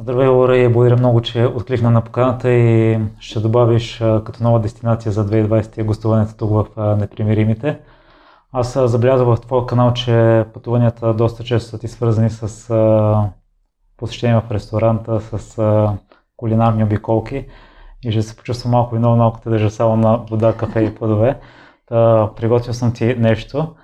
Здравей, Лора, и благодаря много, че откликна на поканата и ще добавиш като нова дестинация за 2020 гостуването тук в Непримиримите. Аз забелязвам в твоя канал, че пътуванията доста често са ти свързани с посещение в ресторанта, с кулинарни обиколки и ще се почувствам малко виновно, малко те държа само на вода, кафе и плодове. Та, приготвил съм ти нещо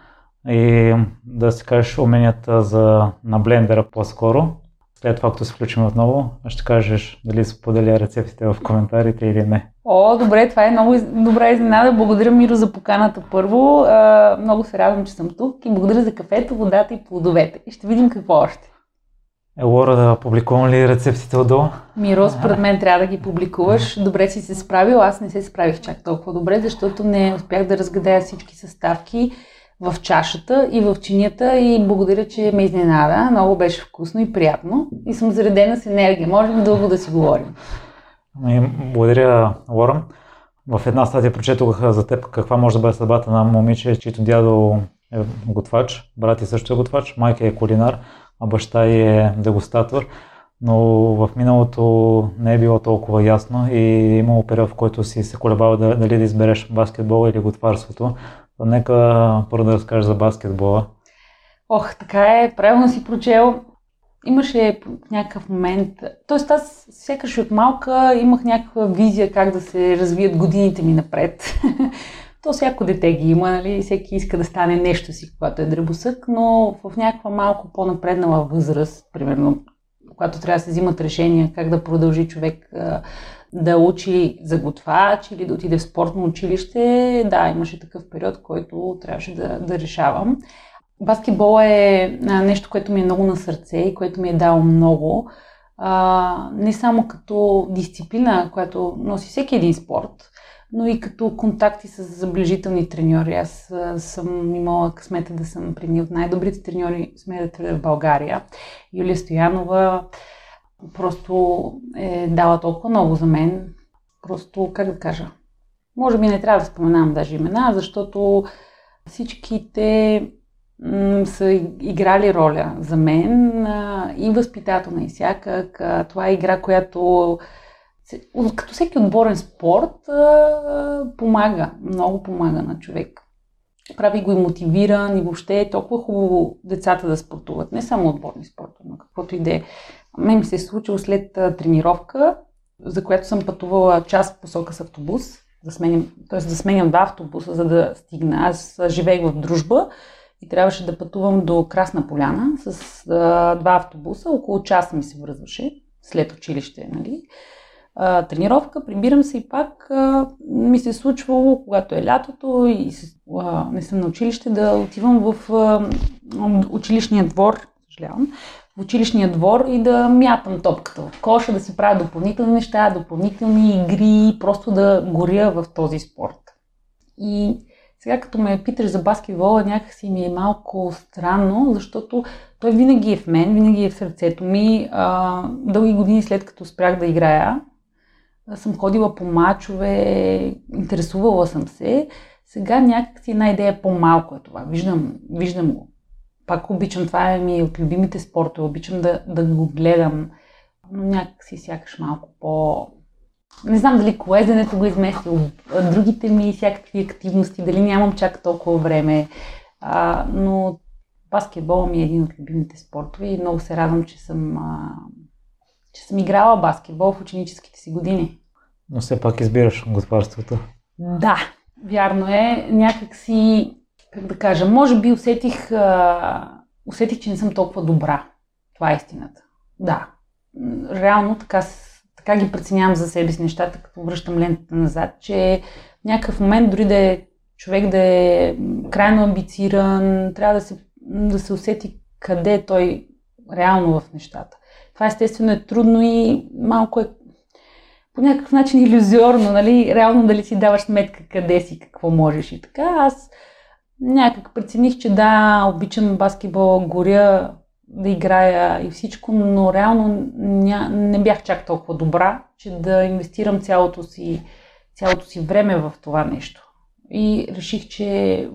и да си кажеш уменията за, на блендера по-скоро. След това, като се включим отново, ще кажеш дали споделя рецептите в коментарите или не. О, добре, това е много добра изненада. Благодаря, Миро, за поканата първо. много се радвам, че съм тук и благодаря за кафето, водата и плодовете. И ще видим какво още. Е, Лора, да публикувам ли рецептите отдолу? Миро, според мен трябва да ги публикуваш. Добре си се справил, аз не се справих чак толкова добре, защото не успях да разгадая всички съставки в чашата и в чинията и благодаря, че ме изненада. Много беше вкусно и приятно и съм заредена с енергия. Можем дълго да си говорим. Ами, благодаря, Лора. В една статия прочетох за теб каква може да бъде съдбата на момиче, чието дядо е готвач, брат и също е готвач, майка е кулинар, а баща е дегустатор. Но в миналото не е било толкова ясно и е имало период, в който си се колебал дали да избереш баскетбол или готварството. Нека първо да разкажеш за баскетбола. Ох, така е, правилно си прочел. Имаше някакъв момент, т.е. аз сякаш от малка имах някаква визия как да се развият годините ми напред. То всяко дете ги има, нали? всеки иска да стане нещо си, когато е дребосък, но в някаква малко по-напреднала възраст, примерно, когато трябва да се взимат решения как да продължи човек да учи за готвач или да отиде в спортно училище, да, имаше такъв период, който трябваше да, да решавам. Баскетбол е нещо, което ми е много на сърце и което ми е дало много. А, не само като дисциплина, която носи всеки един спорт, но и като контакти с заближителни треньори. Аз съм имала късмета да съм при от най-добрите треньори, сме да в България. Юлия Стоянова, просто е дала толкова много за мен. Просто, как да кажа, може би не трябва да споменавам даже имена, защото всичките м- са играли роля за мен а, и възпитателна и всякак. А, това е игра, която като всеки отборен спорт а, помага, много помага на човек. Прави го и мотивиран и въобще е толкова хубаво децата да спортуват. Не само отборни спорта, но каквото и да е. Мен ми се е случило след тренировка, за която съм пътувала час посока с автобус, да сменям, т.е. да сменям два автобуса, за да стигна. Аз живеех в дружба и трябваше да пътувам до Красна поляна с а, два автобуса. Около час ми се връзваше след училище, нали? А, тренировка, прибирам се и пак а, ми се е случвало, когато е лятото и а, не съм на училище, да отивам в а, училищния двор, съжалявам, в училищния двор и да мятам топката в коша, да си правя допълнителни неща, допълнителни игри, просто да горя в този спорт. И сега като ме питаш за баскетбола, някакси ми е малко странно, защото той винаги е в мен, винаги е в сърцето ми. А, дълги години след като спрях да играя, съм ходила по мачове, интересувала съм се. Сега някакси една идея по-малко е това. Виждам, виждам го пак обичам, това е ми от любимите спортове, обичам да, да го гледам, но някак си сякаш малко по... Не знам дали колезенето го е изместил, другите ми всякакви активности, дали нямам чак толкова време, а, но баскетбол ми е един от любимите спортове и много се радвам, че съм, а, че съм играла баскетбол в ученическите си години. Но все пак избираш готварството. Да, вярно е. Някак си как да кажа, може би усетих, а, усетих, че не съм толкова добра. Това е истината. Да. Реално така, така ги преценявам за себе си нещата, като връщам лентата назад, че в някакъв момент, дори да е човек да е крайно амбициран, трябва да се, да се усети къде е той реално в нещата. Това естествено е трудно и малко е по някакъв начин иллюзиорно, нали? Реално дали си даваш сметка къде си, какво можеш и така. Аз някак прецених, че да, обичам баскетбол, горя да играя и всичко, но реално ня, не бях чак толкова добра, че да инвестирам цялото си, цялото си време в това нещо. И реших, че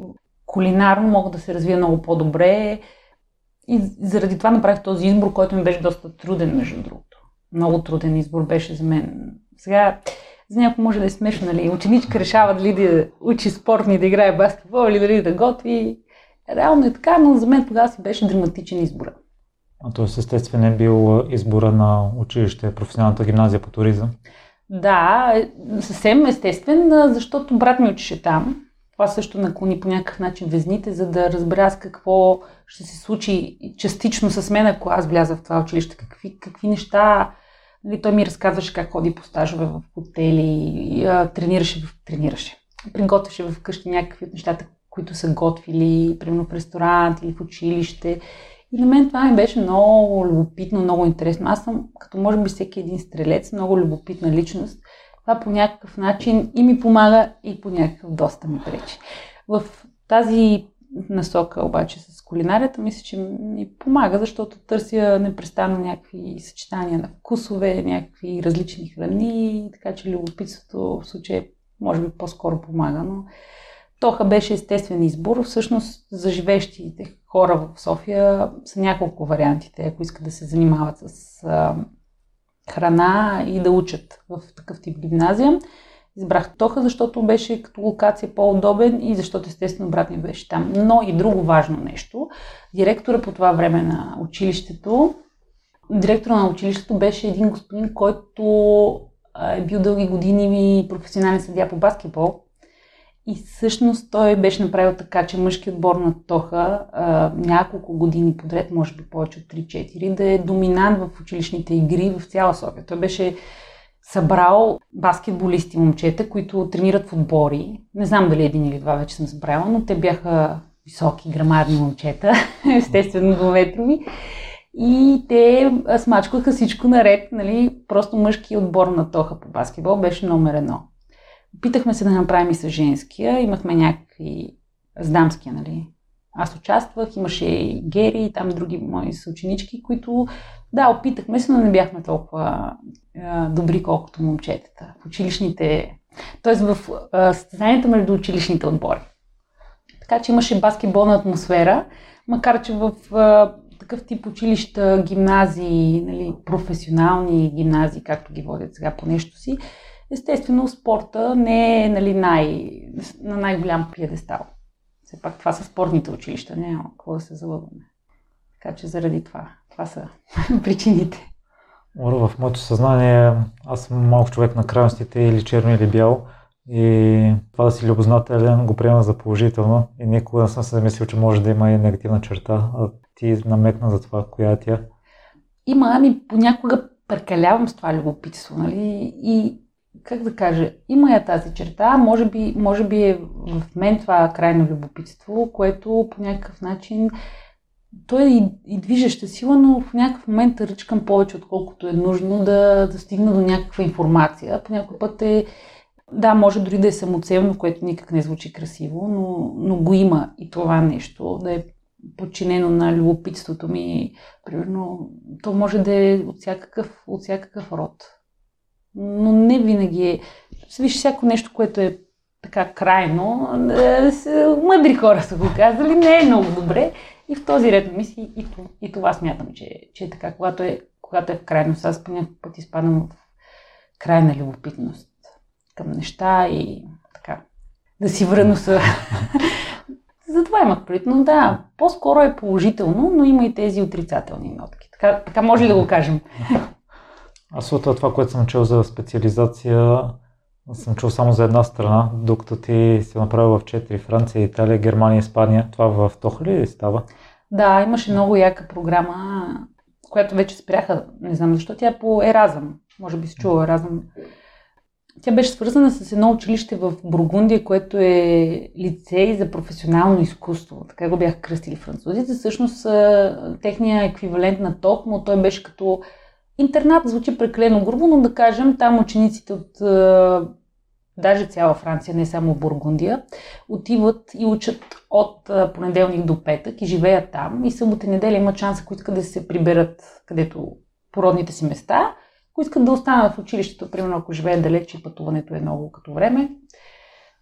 кулинарно мога да се развия много по-добре и заради това направих този избор, който ми беше доста труден, между другото. много труден избор беше за мен. Сега, за някой може да е смешно, нали? Ученичка решава дали да учи спортни, да играе баскетбол или дали да готви. Реално е така, но за мен тогава си беше драматичен избор. А т.е. естествено е бил избора на училище, професионалната гимназия по туризъм? Да, е, съвсем естествен, защото брат ми учеше там. Това също наклони по някакъв начин везните, за да разбера с какво ще се случи частично с мен, ако аз вляза в това училище. Какви, какви неща Нали, той ми разказваше как ходи по стажове в хотели, тренираше, тренираше. Приготвяше вкъщи някакви от нещата, които са готвили, примерно в ресторант или в училище. И на мен това ми беше много любопитно, много интересно. Аз съм, като може би всеки един стрелец, много любопитна личност. Това по някакъв начин и ми помага, и по някакъв доста ми пречи. В тази насока обаче с кулинарията мисля, че ми помага, защото търся непрестанно някакви съчетания на вкусове, някакви различни храни, така че любопитството в случая може би по-скоро помага, но Тоха беше естествен избор. Всъщност за живещите хора в София са няколко вариантите, ако искат да се занимават с храна и да учат в такъв тип гимназия. Избрах Тоха, защото беше като локация по-удобен и защото естествено брат ми беше там. Но и друго важно нещо. Директора по това време на училището, директора на училището беше един господин, който е бил дълги години професионален съдия по баскетбол. И всъщност той беше направил така, че мъжки отбор на Тоха няколко години подред, може би повече от 3-4, да е доминант в училищните игри в цяла София. Той беше събрал баскетболисти момчета, които тренират в отбори. Не знам дали един или два вече съм събрала, но те бяха високи, грамадни момчета, естествено двуметрови. И те смачкаха всичко наред, нали? Просто мъжки отбор на Тоха по баскетбол беше номер едно. Опитахме се да направим и с женския, имахме някакви с дамския, нали? Аз участвах, имаше и Гери и там други мои съученички, които да, опитахме се, но не бяхме толкова а, добри, колкото момчетата. В училищните, т.е. в състезанията между училищните отбори. Така че имаше баскетболна атмосфера, макар че в а, такъв тип училища, гимназии, нали, професионални гимназии, както ги водят сега по нещо си, естествено спорта не е нали, най, на най-голям пиедестал. Все пак това са спортните училища, няма какво да се залъгваме. Така че заради това. Това са причините. в моето съзнание аз съм малък човек на крайностите или черно или бял. И това да си любознателен го приема за положително и никога не съм се замислил, че може да има и негативна черта. А ти намекна за това, коя е тя? Има, ами понякога прекалявам с това любопитство, нали? И как да кажа, има я тази черта, може би, може би е в мен това крайно любопитство, което по някакъв начин той е и, и движеща сила, но в някакъв момент ръчкам повече, отколкото е нужно да, да стигна до някаква информация. По някой път е, да, може дори да е самоцелно, което никак не звучи красиво, но, но го има и това нещо, да е подчинено на любопитството ми. Примерно, то може да е от всякакъв, от всякакъв род. Но не винаги е. Виж, всяко нещо, което е така крайно, е, мъдри хора са го казали, не е много добре. И в този ред мисли и, и това смятам, че, че е така, когато е, когато е в крайност. Аз по някакъв път изпадам в крайна любопитност към неща и така, да си вра носа. Затова имах предвид. Но да, по-скоро е положително, но има и тези отрицателни нотки. Така, така може ли да го кажем? Аз от това, което съм чел за специализация, съм чул само за една страна, докато ти си направил в 4 Франция, Италия, Германия, Испания. Това в Тоха ли става? Да, имаше много яка програма, която вече спряха, не знам защо, тя е по Еразъм. Може би си чула Еразъм. Тя беше свързана с едно училище в Бургундия, което е лицей за професионално изкуство. Така го бяха кръстили французите. Всъщност техния еквивалент на ТОК, но той беше като интернат. Звучи прекалено грубо, но да кажем, там учениците от даже цяла Франция, не само Бургундия, отиват и учат от понеделник до петък и живеят там. И събота и неделя имат шанс, ако искат да се приберат където породните си места, ако искат да останат в училището, примерно ако живеят далеч и пътуването е много като време,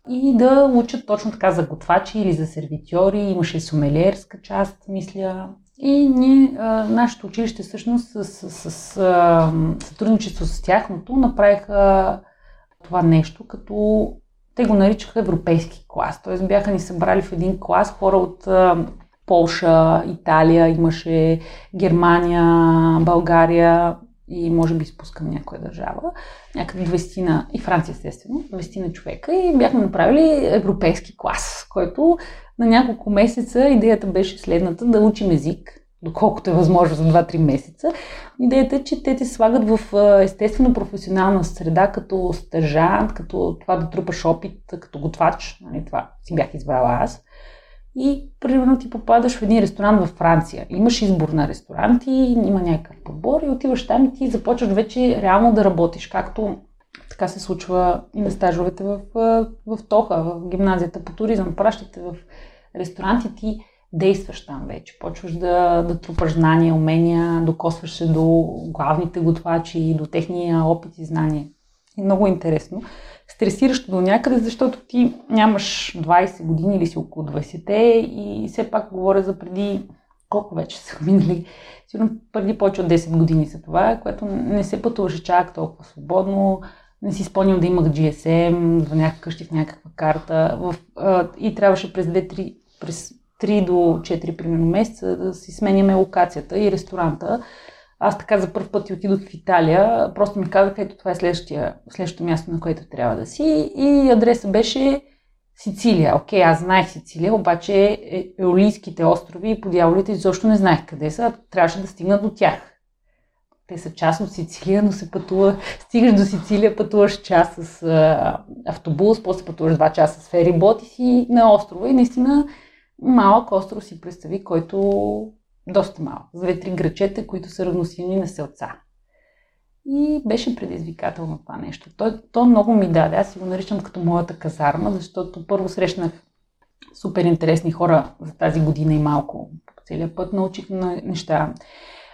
и да учат точно така за готвачи или за сервитьори. Имаше и сумелиерска част, мисля. И ние, а, нашето училище всъщност с, с, с а, сътрудничество с тяхното направиха това нещо, като те го наричаха европейски клас. Т.е. бяха ни събрали в един клас хора от Полша, Италия, имаше Германия, България и може би изпускам някоя държава. Някъде 20 на, и Франция естествено, 20 на човека и бяхме направили европейски клас, който на няколко месеца идеята беше следната да учим език, доколкото е възможно за 2-3 месеца. Идеята е, че те те слагат в естествено професионална среда, като стъжант, като това да трупаш опит, като готвач. Нали, това си бях избрала аз. И примерно ти попадаш в един ресторант във Франция. Имаш избор на ресторанти, има някакъв подбор и отиваш там и ти започваш вече реално да работиш, както така се случва и на стажовете в, в Тоха, в гимназията по туризъм. Пращате в ресторанти, ти действаш там вече. Почваш да, да трупаш знания, умения, докосваш се до главните готвачи, до техния опит и знания. И много интересно. Стресиращо до някъде, защото ти нямаш 20 години или си около 20-те и все пак говоря за преди колко вече са минали, сигурно преди повече от 10 години са това, което не се пътуваше чак толкова свободно. Не си спомням да имах GSM, звънях къщи в някаква карта в, и трябваше през 2-3 през 3 до 4 примерно месеца да си сменяме локацията и ресторанта. Аз така за първ път и отидох в Италия. Просто ми казаха, ето това е следващото място, на което трябва да си. И адреса беше Сицилия. Окей, аз знаех Сицилия, обаче е, Еолийските острови и подяволите изобщо не знаех къде са. Трябваше да стигна до тях. Те са част от Сицилия, но се пътува, стигаш до Сицилия, пътуваш час с а, автобус, после пътуваш два часа с ферибот и си на острова и наистина малък остров си представи, който доста малък, с две-три грачета, които са равносилни на селца. И беше предизвикателно това нещо. То, то много ми даде. Аз си го наричам като моята казарма, защото първо срещнах супер интересни хора за тази година и малко. По целия път научих на неща,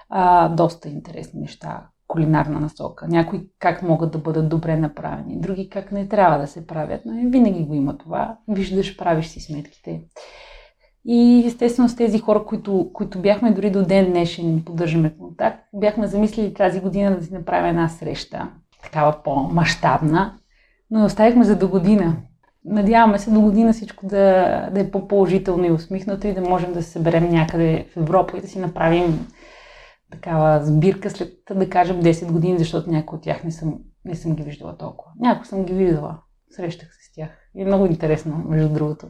а, доста интересни неща, кулинарна насока. Някои как могат да бъдат добре направени, други как не трябва да се правят, но винаги го има това. Виждаш, правиш си сметките. И естествено с тези хора, които, които бяхме дори до ден днешен, поддържаме контакт, бяхме замислили тази година да си направим една среща, такава по-масштабна, но оставихме за до година. Надяваме се до година всичко да, да е по-положително и усмихнато и да можем да се съберем някъде в Европа и да си направим такава сбирка след, да кажем, 10 години, защото някои от тях не съм, не съм ги виждала толкова. Някои съм ги виждала. Срещах се с тях. И е много интересно, между другото.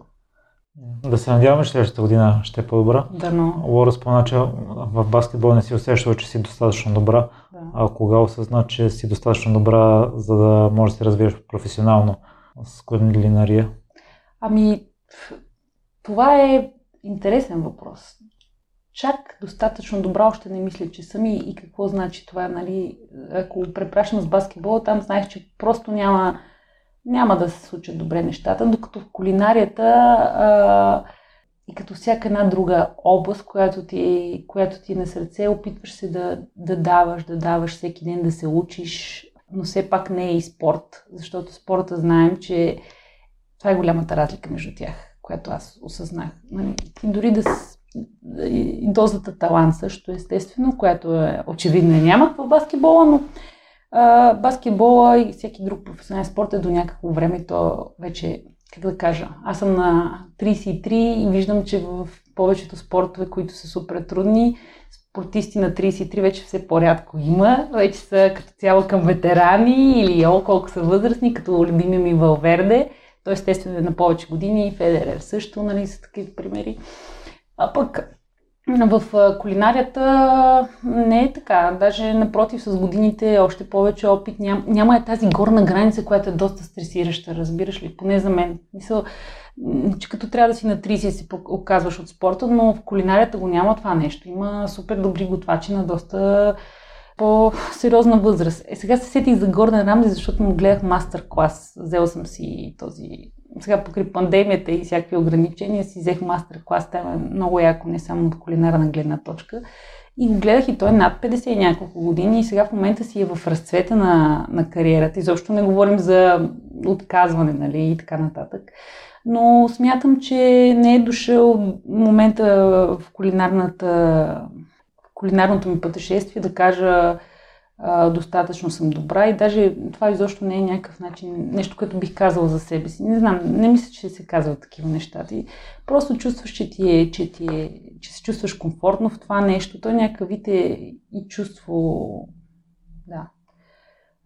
Да се надяваме, че следващата година ще е по-добра. Да, но... Лора спомена, че в баскетбол не си усещала, че си достатъчно добра. Да. А кога осъзна, че си достатъчно добра, за да можеш да се развиеш професионално с кулинария? Ами, това е интересен въпрос. Чак достатъчно добра още не мисля, че съм и, и какво значи това, нали? Ако препрашвам с баскетбола, там знаех, че просто няма няма да се случат добре нещата, докато в кулинарията а, и като всяка една друга област, която ти, която ти е на сърце, опитваш се да, да даваш, да даваш всеки ден, да се учиш, но все пак не е и спорт, защото спорта знаем, че това е голямата разлика между тях, която аз осъзнах. Нали, и дори да и дозата талант също, естествено, която е очевидно нямах в баскетбола, но баскетбола и всеки друг професионален спорт е до някакво време. То вече, как да кажа, аз съм на 33 и виждам, че в повечето спортове, които са супер трудни, спортисти на 33 вече все по-рядко има. Вече са като цяло към ветерани или о, колко са възрастни, като любимия ми Валверде. Той естествено е на повече години Федерер също, нали, са такива примери. А пък в кулинарията не е така. Даже напротив, с годините още повече опит. Ням, няма е тази горна граница, която е доста стресираща, разбираш ли? Поне за мен. Мисъл, че като трябва да си на 30 си оказваш от спорта, но в кулинарията го няма това нещо. Има супер добри готвачи на доста по-сериозна възраст. Е, сега се сетих за Горден Рамзи, защото му гледах мастер-клас. Взела съм си този сега покри пандемията и всякакви ограничения си взех мастер-клас, това е много яко, не само от кулинарна гледна точка. И го гледах и той е над 50 и няколко години и сега в момента си е в разцвета на, на кариерата. Изобщо не говорим за отказване, нали, и така нататък. но смятам, че не е дошъл момента в кулинарната в кулинарното ми пътешествие да кажа а, достатъчно съм добра и даже това изобщо не е някакъв начин, нещо, което бих казала за себе си. Не знам, не мисля, че се казват такива неща. Ти просто чувстваш, че, ти е, че, ти е, че се чувстваш комфортно в това нещо. То някакъв вид е и чувство, да,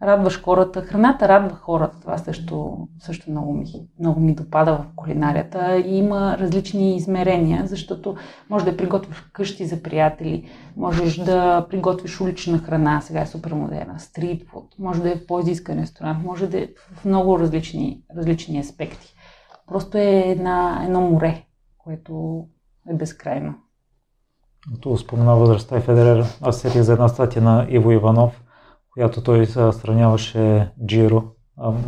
радваш хората. Храната радва хората. Това също, също много, ми, много ми допада в кулинарията. И има различни измерения, защото може да приготвиш къщи за приятели, можеш да приготвиш улична храна, сега е супер модерна, стритфуд, може да е по-изискан ресторант, може да е в много различни, различни аспекти. Просто е една, едно море, което е безкрайно. Като спомена възрастта и Федерер, аз сетих за една статия на Иво Иванов – която той сравняваше Джиро,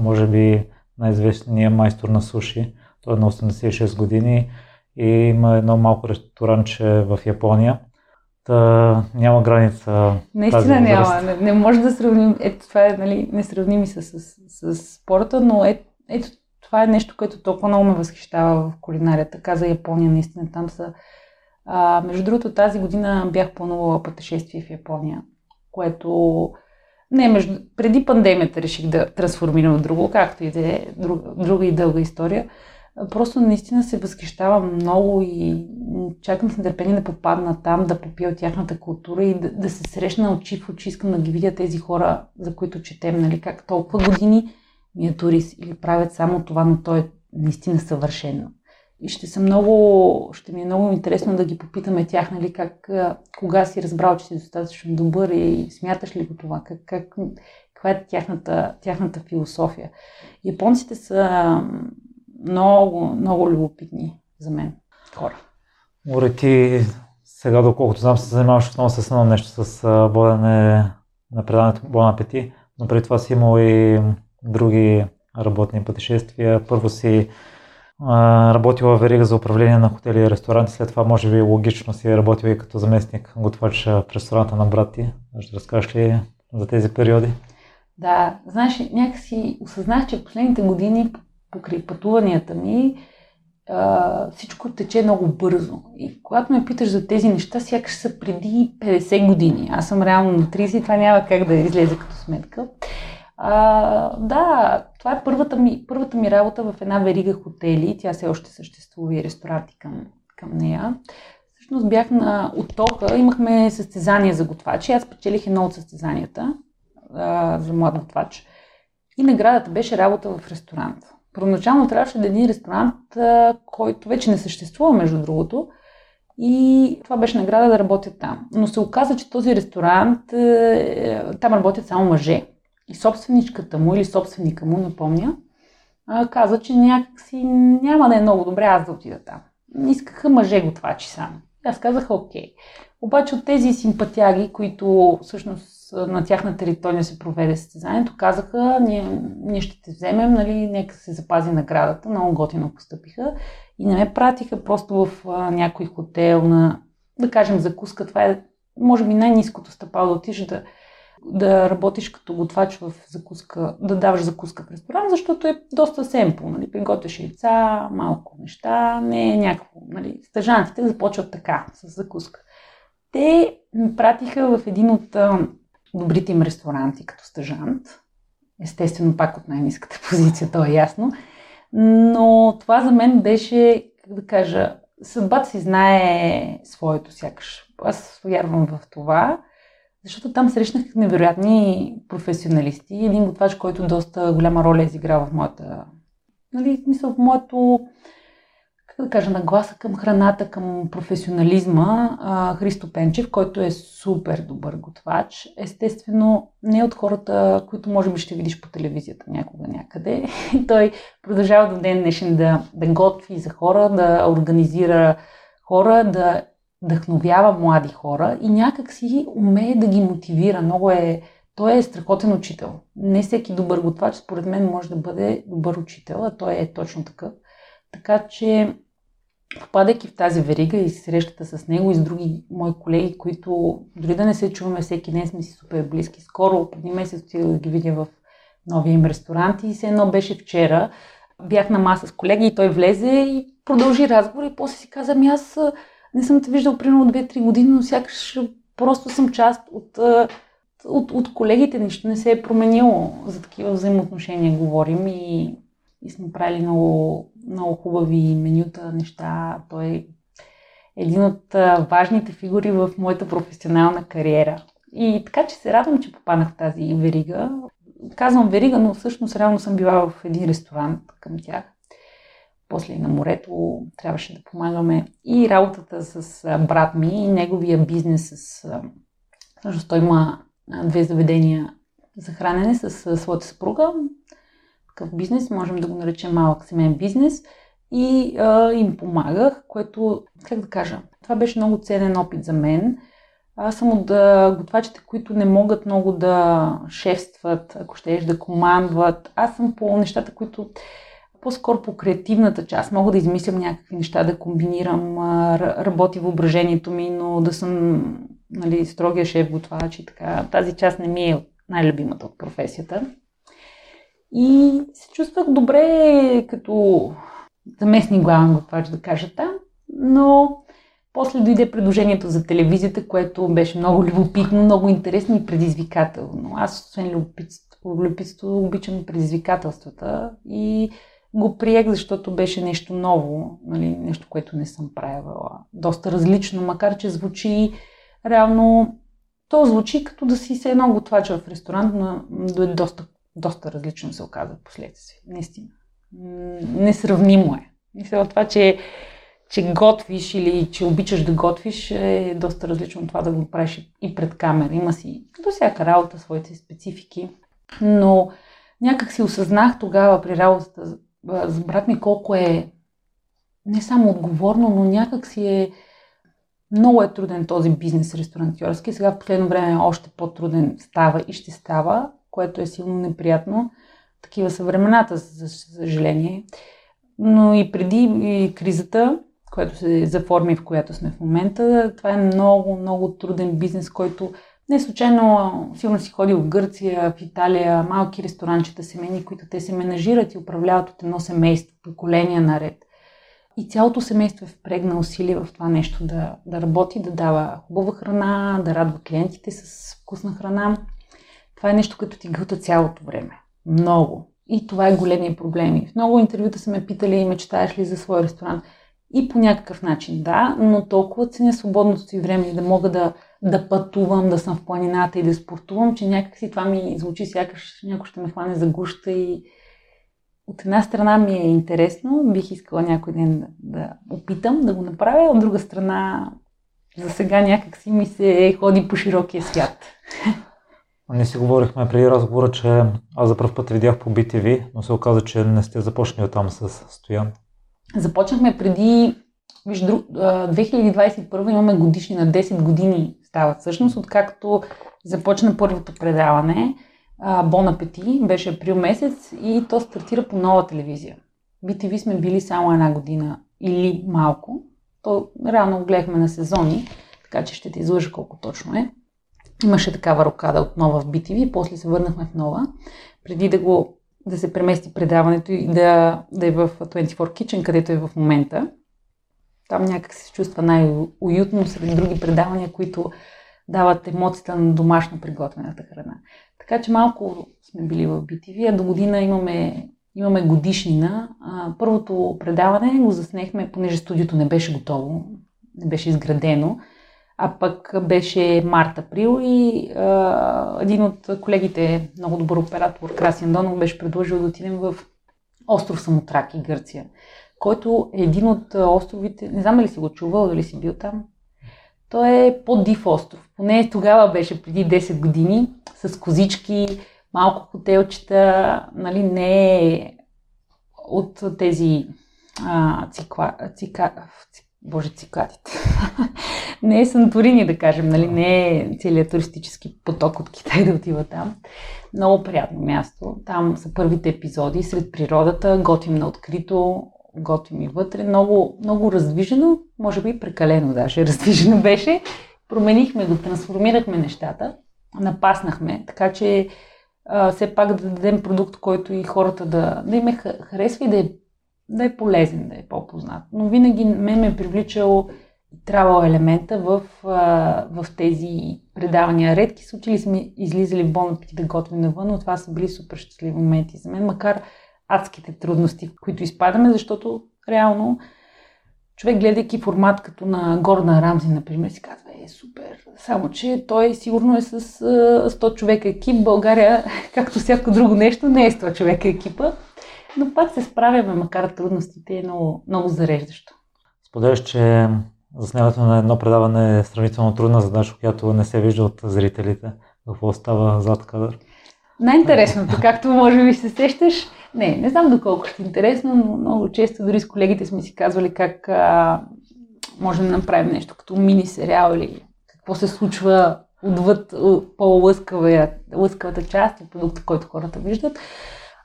може би най-известният майстор на суши. Той е на 86 години и има едно малко ресторанче в Япония. Та няма граница. Наистина няма. Не, не може да сравним. Ето това е нали, несравними с, с, с спорта, но е, ето това е нещо, което толкова много ме възхищава в кулинарията. Каза Япония, наистина там са. А, между другото, тази година бях планувала пътешествие в Япония, което не, между... преди пандемията реших да трансформирам в друго, както и да е друг, друга и дълга история. Просто наистина се възхищавам много и чакам с нетърпение да попадна там, да попия от тяхната култура и да, да се срещна очи в очи. Искам да ги видя тези хора, за които четем, нали, как толкова години ми е турист или правят само това, но то е наистина съвършено. И ще съм много, ще ми е много интересно да ги попитаме тях, нали, как, кога си разбрал, че си достатъчно добър и смяташ ли го това, как, как, каква е тяхната, тяхната философия. Японците са много, много любопитни за мен хора. Море ти сега, доколкото знам, се занимаваш отново с едно нещо, с водене на предаването Бон апети, но преди това си имал и други работни пътешествия. Първо си работила верига за управление на хотели и ресторанти, след това може би логично си е работила и като заместник готвач в ресторанта на брат ти. Ще разкажеш ли за тези периоди? Да, знаеш, някакси осъзнах, че в последните години покрай пътуванията ми а, всичко тече много бързо. И когато ме питаш за тези неща, сякаш са преди 50 години. Аз съм реално на 30 и това няма как да излезе като сметка. А, да, това е първата ми, първата ми работа в една верига хотели. Тя все още съществува и ресторанти към, към нея. Всъщност бях на оттока, имахме състезания за готвачи. Аз печелих едно от състезанията а, за млад готвач. И наградата беше работа в ресторант. Първоначално трябваше да е един ресторант, а, който вече не съществува, между другото. И това беше награда да работя там. Но се оказа, че този ресторант, е, там работят само мъже. И собственичката му или собственика му, напомня, каза, че някакси няма да е много добре аз да отида там. Искаха мъже готвачи само. И аз казах, окей. Обаче от тези симпатяги, които всъщност на тяхна територия се проведе състезанието, казаха, ние, ние ще те вземем, нали, нека се запази наградата. Много готино постъпиха. И не ме пратиха просто в а, някой хотел на, да кажем, закуска. Това е, може би, най-низкото стъпало да отиш да, да работиш като готвач в закуска, да даваш закуска в ресторант, защото е доста семпл. Нали? Приготвяш яйца, малко неща, не е някакво. Нали? Стъжантите започват така, с закуска. Те ме пратиха в един от а, добрите им ресторанти като стъжант. Естествено, пак от най-низката позиция, то е ясно. Но това за мен беше, как да кажа, съдбата си знае своето сякаш. Аз вярвам в това защото там срещнах невероятни професионалисти. Един готвач, който доста голяма роля е изиграл в моята, нали, смисъл в моето, как да кажа, нагласа към храната, към професионализма. А, Христо Пенчев, който е супер добър готвач. Естествено, не от хората, които може би ще видиш по телевизията някога някъде. Той продължава до ден днешен да, да готви за хора, да организира хора, да вдъхновява млади хора и някак си умее да ги мотивира. Много е, той е страхотен учител. Не всеки добър готвач, според мен, може да бъде добър учител, а той е точно такъв. Така че, попадайки в тази верига и срещата с него и с други мои колеги, които дори да не се чуваме всеки ден, сме си супер близки. Скоро, преди месец, отидох да ги видя в новия им ресторант и все едно беше вчера. бях на маса с колеги и той влезе и продължи разговор и после си каза, ами аз не съм те виждал примерно 2-3 години, но сякаш просто съм част от, от, от колегите. Нищо не се е променило. За такива взаимоотношения говорим и, и сме правили много, много хубави менюта, неща. Той е един от важните фигури в моята професионална кариера. И така, че се радвам, че попаднах в тази верига. Казвам верига, но всъщност реално съм била в един ресторант към тях. После и на морето трябваше да помагаме. И работата с брат ми и неговия бизнес с... Всъщност той има две заведения за хранене с своята съпруга. Такъв бизнес, можем да го наречем малък семейен бизнес. И а, им помагах, което, как да кажа, това беше много ценен опит за мен – аз съм от готвачите, които не могат много да шефстват, ако щеш да командват. Аз съм по нещата, които по-скоро по креативната част. Мога да измислям някакви неща, да комбинирам, работи въображението ми, но да съм нали, строгия шеф готвач и така. Тази част не ми е най-любимата от професията. И се чувствах добре като заместник главен готвач, да кажа там, но после дойде предложението за телевизията, което беше много любопитно, много интересно и предизвикателно. Аз, освен любопитство, любопитство обичам предизвикателствата и го приех, защото беше нещо ново, нали, нещо, което не съм правила. Доста различно, макар че звучи реално, то звучи като да си се едно готвача в ресторант, но е доста, доста различно се оказа в последствие. Наистина. Несравнимо е. Мисля, това, че че готвиш или че обичаш да готвиш е доста различно от това да го правиш и пред камера. Има си до всяка работа своите специфики. Но някак си осъзнах тогава при работата ми колко е не само отговорно, но някак си е много е труден този бизнес ресторантьорски. Сега в последно време още по-труден става и ще става, което е силно неприятно. Такива са времената, за съжаление. Но и преди и кризата която се заформи, в която сме в момента. Това е много, много труден бизнес, който не случайно сигурно си ходил в Гърция, в Италия, малки ресторанчета семейни, които те се менажират и управляват от едно семейство, поколения наред. И цялото семейство е впрегна усилие в това нещо да, да работи, да дава хубава храна, да радва клиентите с вкусна храна. Това е нещо, като ти гълта цялото време. Много. И това е големия проблем. В много интервюта са ме питали, мечтаеш ли за свой ресторант. И по някакъв начин, да, но толкова ценя свободното си време и да мога да, да пътувам, да съм в планината и да спортувам, че някакси това ми звучи сякаш някой ще ме хване за гуща и от една страна ми е интересно, бих искала някой ден да, да опитам да го направя, от друга страна за сега някакси ми се ходи по широкия свят. Ние си говорихме преди разговора, че аз за първ път видях по BTV, но се оказа, че не сте започнали там с Стоян. Започнахме преди, виж, 2021 имаме годишни на 10 години стават всъщност, откакто започна първото предаване. Бон апети, беше април месец и то стартира по нова телевизия. BTV сме били само една година или малко. То реално гледахме на сезони, така че ще те излъжа колко точно е. Имаше такава рокада отново в BTV, после се върнахме в нова. Преди да го да се премести предаването и да, да е в 24 Kitchen, където е в момента. Там някак се чувства най-уютно сред други предавания, които дават емоцията на домашно приготвената храна. Така че малко сме били в BTV, а до година имаме, имаме годишнина. Първото предаване го заснехме, понеже студиото не беше готово, не беше изградено. А пък беше март-април и а, един от колегите, много добър оператор, Красин Донов, беше предложил да отидем в остров Самотраки, Гърция, който е един от островите, не знам дали си го чувал, дали си бил там. Той е по-див остров. Поне тогава беше преди 10 години, с козички, малко хотелчета, нали, не е от тези а, цикла, цика, Боже, цикладите. не е Санторини, да кажем, нали? не е целият туристически поток от Китай да отива там. Много приятно място. Там са първите епизоди сред природата, готвим на открито, готвим и вътре. Много, много раздвижено, може би прекалено даже раздвижено беше. Променихме го, трансформирахме нещата, напаснахме, така че а, все пак да дадем продукт, който и хората да, да им е харесва и да е, да е полезен, да е по-познат. Но винаги ме ме е привличал трябвало елемента в, а, в тези предавания. Редки случаи сме излизали в болна да готвим навън, но това са били супер щастливи моменти за мен, макар адските трудности, в които изпадаме, защото реално човек, гледайки формат като на Горна Рамзи, например, си казва, е супер. Само, че той сигурно е с 100 човека екип. България, както всяко друго нещо, не е 100 човека екипа. Но пак се справяме, макар трудностите е много, много зареждащо. Споделяш, че заснемането на едно предаване е сравнително трудна задача, която не се вижда от зрителите. Какво става зад кадър? Най-интересното, както може би се сещаш, не, не знам доколко ще е интересно, но много често дори с колегите сме си казвали как а, можем да направим нещо като мини сериал или какво се случва отвъд по-лъскавата част и продукта, който хората виждат.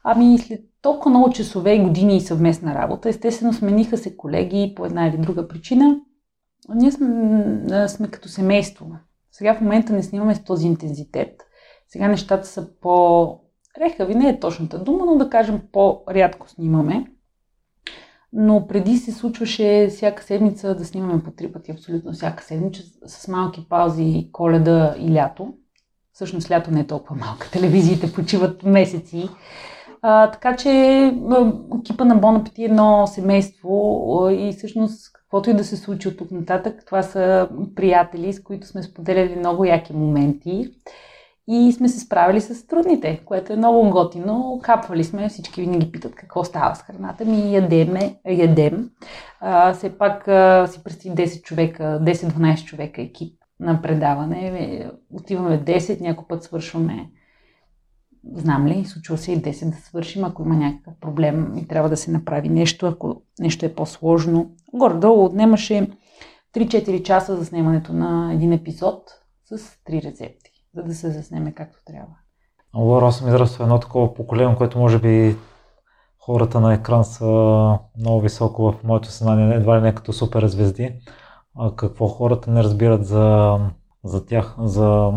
Ами след толкова много часове и години и съвместна работа, естествено смениха се колеги по една или друга причина. Ние сме, сме като семейство. Сега в момента не снимаме с този интензитет. Сега нещата са по Рехави не е точната дума, но да кажем по-рядко снимаме. Но преди се случваше всяка седмица да снимаме по три пъти, абсолютно всяка седмица, с малки паузи коледа и лято. Всъщност лято не е толкова малка. Телевизиите почиват месеци. А, така че екипа на Bon Appetit е едно семейство и всъщност каквото и да се случи от тук нататък, това са приятели, с които сме споделяли много яки моменти и сме се справили с трудните, което е много готино. Капвали сме, всички винаги питат какво става с храната ми, ядеме, ядем. А, все пак а, си представи 10 човека, 10-12 човека екип на предаване. Отиваме 10, някой път свършваме знам ли, случва се и 10 да свършим, ако има някакъв проблем и трябва да се направи нещо, ако нещо е по-сложно. Горе-долу отнемаше 3-4 часа за снимането на един епизод с 3 рецепти за да се заснеме както трябва. Лора, аз съм израснал едно такова поколение, което може би хората на екран са много високо в моето съзнание, едва ли не като супер звезди. А какво хората не разбират за, за тях, за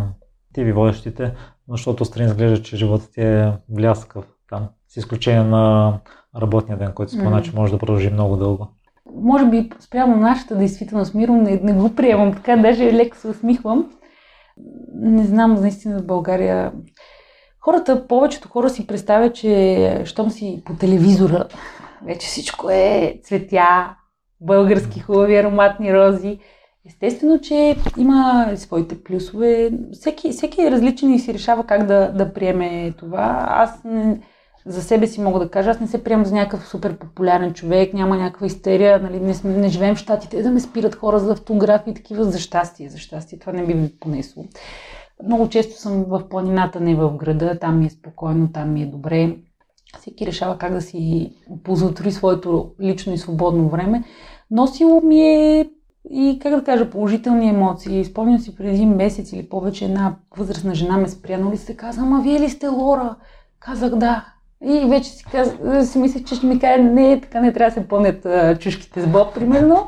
ви водещите, защото страни изглежда, че животът е бляскав там, с изключение на работния ден, който спомена, че може да продължи много дълго. Може би спрямо нашата действителност, Миро, не, не го приемам така, даже леко се усмихвам, не знам, наистина в България хората, повечето хора си представят, че щом си по телевизора, вече всичко е цветя, български хубави ароматни рози. Естествено, че има своите плюсове. Всеки, всеки е различен и си решава как да, да приеме това. Аз не, за себе си мога да кажа, аз не се приемам за някакъв супер популярен човек, няма някаква истерия, нали, не, сме, не живеем в щатите, да ме спират хора за автографи и такива, за щастие, за щастие, това не би ми понесло. Много често съм в планината, не в града, там ми е спокойно, там ми е добре. Всеки решава как да си оползотвори своето лично и свободно време. Носило ми е и, как да кажа, положителни емоции. Спомням си преди месец или повече една възрастна жена ме спря, нали се каза, ама вие ли сте Лора? Казах да. И вече си, каз... си мислех, че ще ми каже, не, така не трябва да се пълнят чушките с Боб, примерно.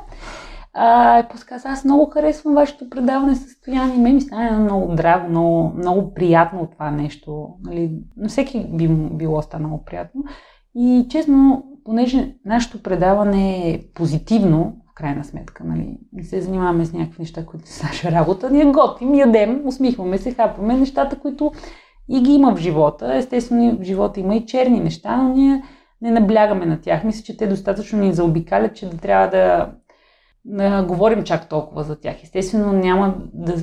А, и после каза, аз много харесвам вашето предаване състояние. Ме ми стане много драго, много, много приятно от това нещо. Нали, на всеки би било станало приятно. И честно, понеже нашето предаване е позитивно, в крайна сметка, нали, не се занимаваме с някакви неща, които са наша работа, ние готвим, ядем, усмихваме се, хапваме нещата, които и ги има в живота. Естествено, в живота има и черни неща, но ние не наблягаме на тях. Мисля, че те достатъчно ни заобикалят, че да трябва да, да говорим чак толкова за тях. Естествено, няма да,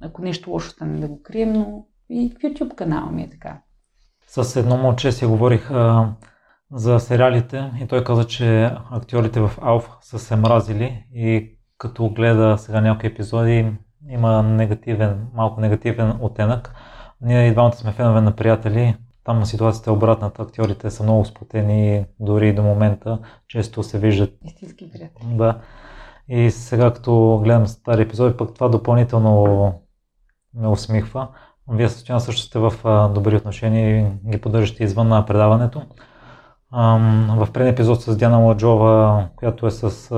ако нещо лошо стане да го крием, но и в YouTube канала ми е така. С едно момче си говорих а, за сериалите и той каза, че актьорите в Алф са се мразили и като гледа сега някои епизоди има негативен, малко негативен оттенък. Ние и двамата сме фенове на приятели. Там ситуацията е обратната. Актьорите са много сплотени дори до момента. Често се виждат. Истински приятели. Да. И сега, като гледам стари епизоди, пък това допълнително ме усмихва. Вие състояние също сте в добри отношения и ги поддържате извън на предаването. В предния епизод с Диана Ладжова, която е с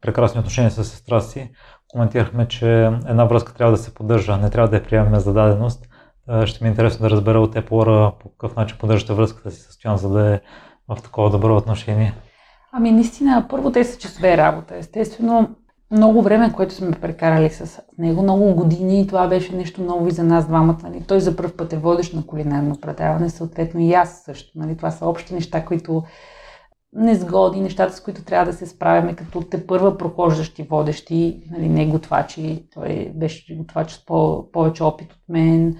прекрасни отношения с сестра си, коментирахме, че една връзка трябва да се поддържа, не трябва да я приемаме за даденост Ще ми е интересно да разбера от теб, по какъв начин поддържате връзката си с Стоян, за да е в такова добро отношение. Ами наистина, първо те са часове работа. Естествено, много време, което сме прекарали с него, много години и това беше нещо ново и за нас двамата. Нали. Той за първ път е водещ на кулинарно предаване, съответно и аз също. Нали. Това са общи неща, които незгоди, нещата, с които трябва да се справяме като те първа прохождащи водещи, нали, не готвачи. Той беше готвач с по- повече опит от мен,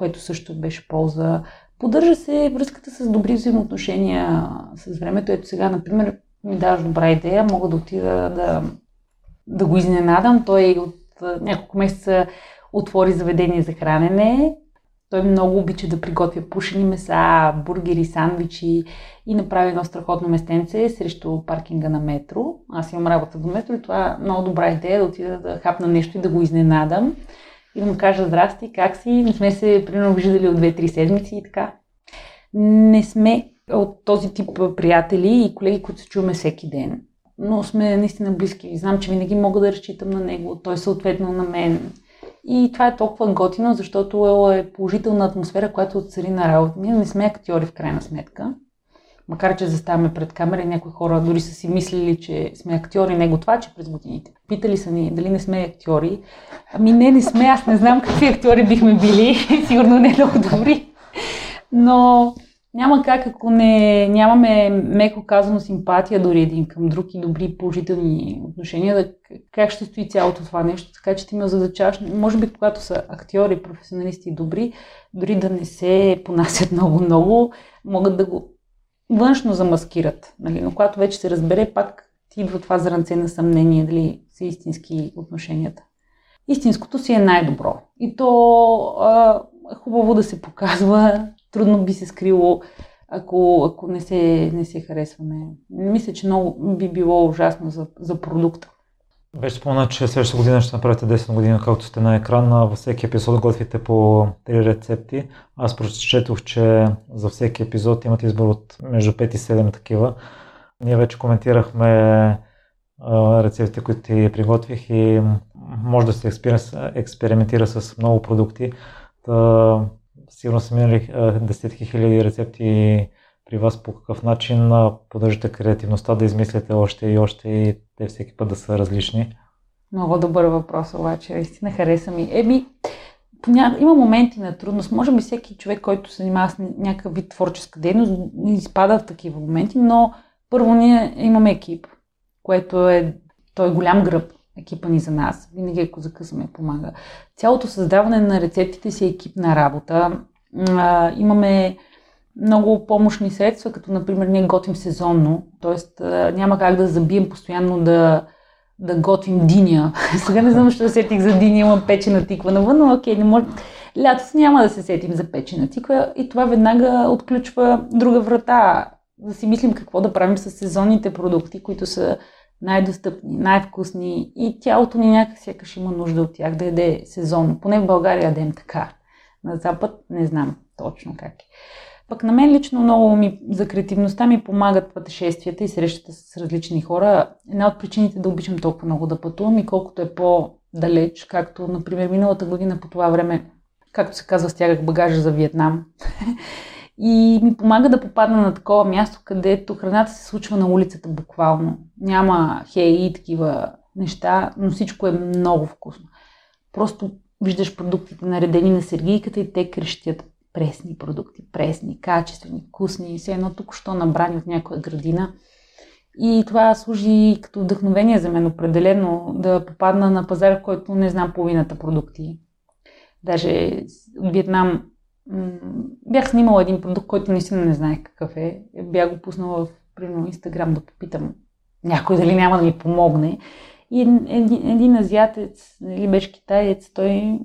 което също беше полза. Поддържа се връзката с добри взаимоотношения с времето. Ето сега, например, ми даваш добра идея, мога да отида да, да го изненадам. Той от няколко месеца отвори заведение за хранене. Той много обича да приготвя пушени меса, бургери, сандвичи и направи едно страхотно местенце срещу паркинга на метро. Аз имам работа до метро и това е много добра идея да отида да хапна нещо и да го изненадам. И да му кажа здрасти, как си? Не сме се примерно виждали от 2-3 седмици и така. Не сме от този тип приятели и колеги, които се чуваме всеки ден. Но сме наистина близки. Знам, че винаги мога да разчитам на него, той съответно на мен. И това е толкова готино, защото е положителна атмосфера, която цари на работа. Ние не сме актьори в крайна сметка. Макар, че заставаме пред камера и някои хора дори са си мислили, че сме актьори, не готвачи през годините. Питали са ни дали не сме актьори. Ами не, не сме. Аз не знам какви актьори бихме били. Сигурно не много добри. Но няма как, ако не, нямаме, меко казано, симпатия дори един към друг и добри положителни отношения, да, как ще стои цялото това нещо. Така че ти ме задачаш, може би когато са актьори, професионалисти и добри, дори да не се понасят много-много, могат да го външно замаскират. Нали? Но когато вече се разбере, пак ти идва това зранце на съмнение, дали са истински отношенията. Истинското си е най-добро. И то а, е хубаво да се показва, трудно би се скрило, ако, ако не, се, не се харесваме. Мисля, че много би било ужасно за, за продукта. Беше спомена, че следващата година ще направите 10 години, както сте на екран. Във всеки епизод готвите по 3 рецепти. Аз прочетох, че за всеки епизод имате избор от между 5 и 7 такива. Ние вече коментирахме рецептите, които ти приготвих и може да се експериментира с много продукти. Та, сигурно са минали десетки хиляди рецепти при вас по какъв начин поддържате креативността да измислите още и още и те всеки път да са различни? Много добър въпрос, обаче. Истина хареса ми. Еми, поня... има моменти на трудност. Може би всеки човек, който се занимава с някакъв вид творческа дейност, изпада в такива моменти, но първо ние имаме екип, което е, той е голям гръб екипа ни за нас. Винаги ако закъсваме, помага. Цялото създаване на рецептите си е екипна работа. А, имаме много помощни средства, като например ние готвим сезонно, т.е. няма как да забием постоянно да, да готвим диня. Сега не знам защо сетих за диня, имам печена тиква навън, но окей, не може. Лято няма да се сетим за печена тиква и това веднага отключва друга врата. Да си мислим какво да правим с сезонните продукти, които са най-достъпни, най-вкусни и тялото ни някак сякаш има нужда от тях да яде сезонно. Поне в България ядем така. На Запад не знам точно как е. Пък на мен лично много ми, за креативността ми помагат пътешествията и срещата с различни хора. Една от причините да обичам толкова много да пътувам и колкото е по-далеч, както например миналата година по това време, както се казва, стягах багажа за Виетнам. и ми помага да попадна на такова място, където храната се случва на улицата буквално. Няма хей и такива неща, но всичко е много вкусно. Просто виждаш продуктите наредени на сергийката и те крещят пресни продукти, пресни, качествени, вкусни, все едно току-що набрани от някоя градина. И това служи като вдъхновение за мен определено да попадна на пазар, в който не знам половината продукти. Даже от Виетнам бях снимала един продукт, който наистина не знаех какъв е. Бях го пуснала в примерно Инстаграм да попитам някой дали няма да ми помогне. И един, един азиатец, или беше китаец, той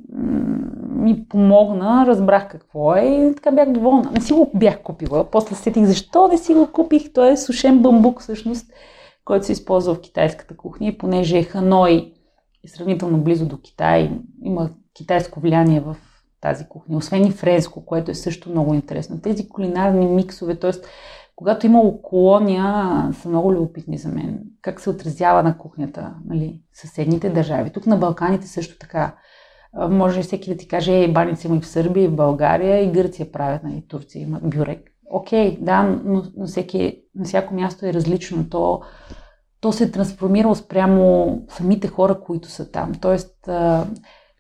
ми помогна, разбрах какво е и така бях доволна. Не си го бях купила, после сетих защо не си го купих. Той е сушен бамбук всъщност, който се използва в китайската кухня, понеже Ханой е сравнително близо до Китай, има китайско влияние в тази кухня, освен и френско, което е също много интересно. Тези кулинарни миксове, т.е. когато имало колония, са много любопитни за мен. Как се отразява на кухнята, нали, съседните държави. Тук на Балканите също така може всеки да ти каже, ей, баница има и в Сърбия, и в България, и Гърция правят, нали, Турция има бюрек. Окей, да, но, но всеки, на всяко място е различно. То, то се е трансформирало спрямо самите хора, които са там. Тоест,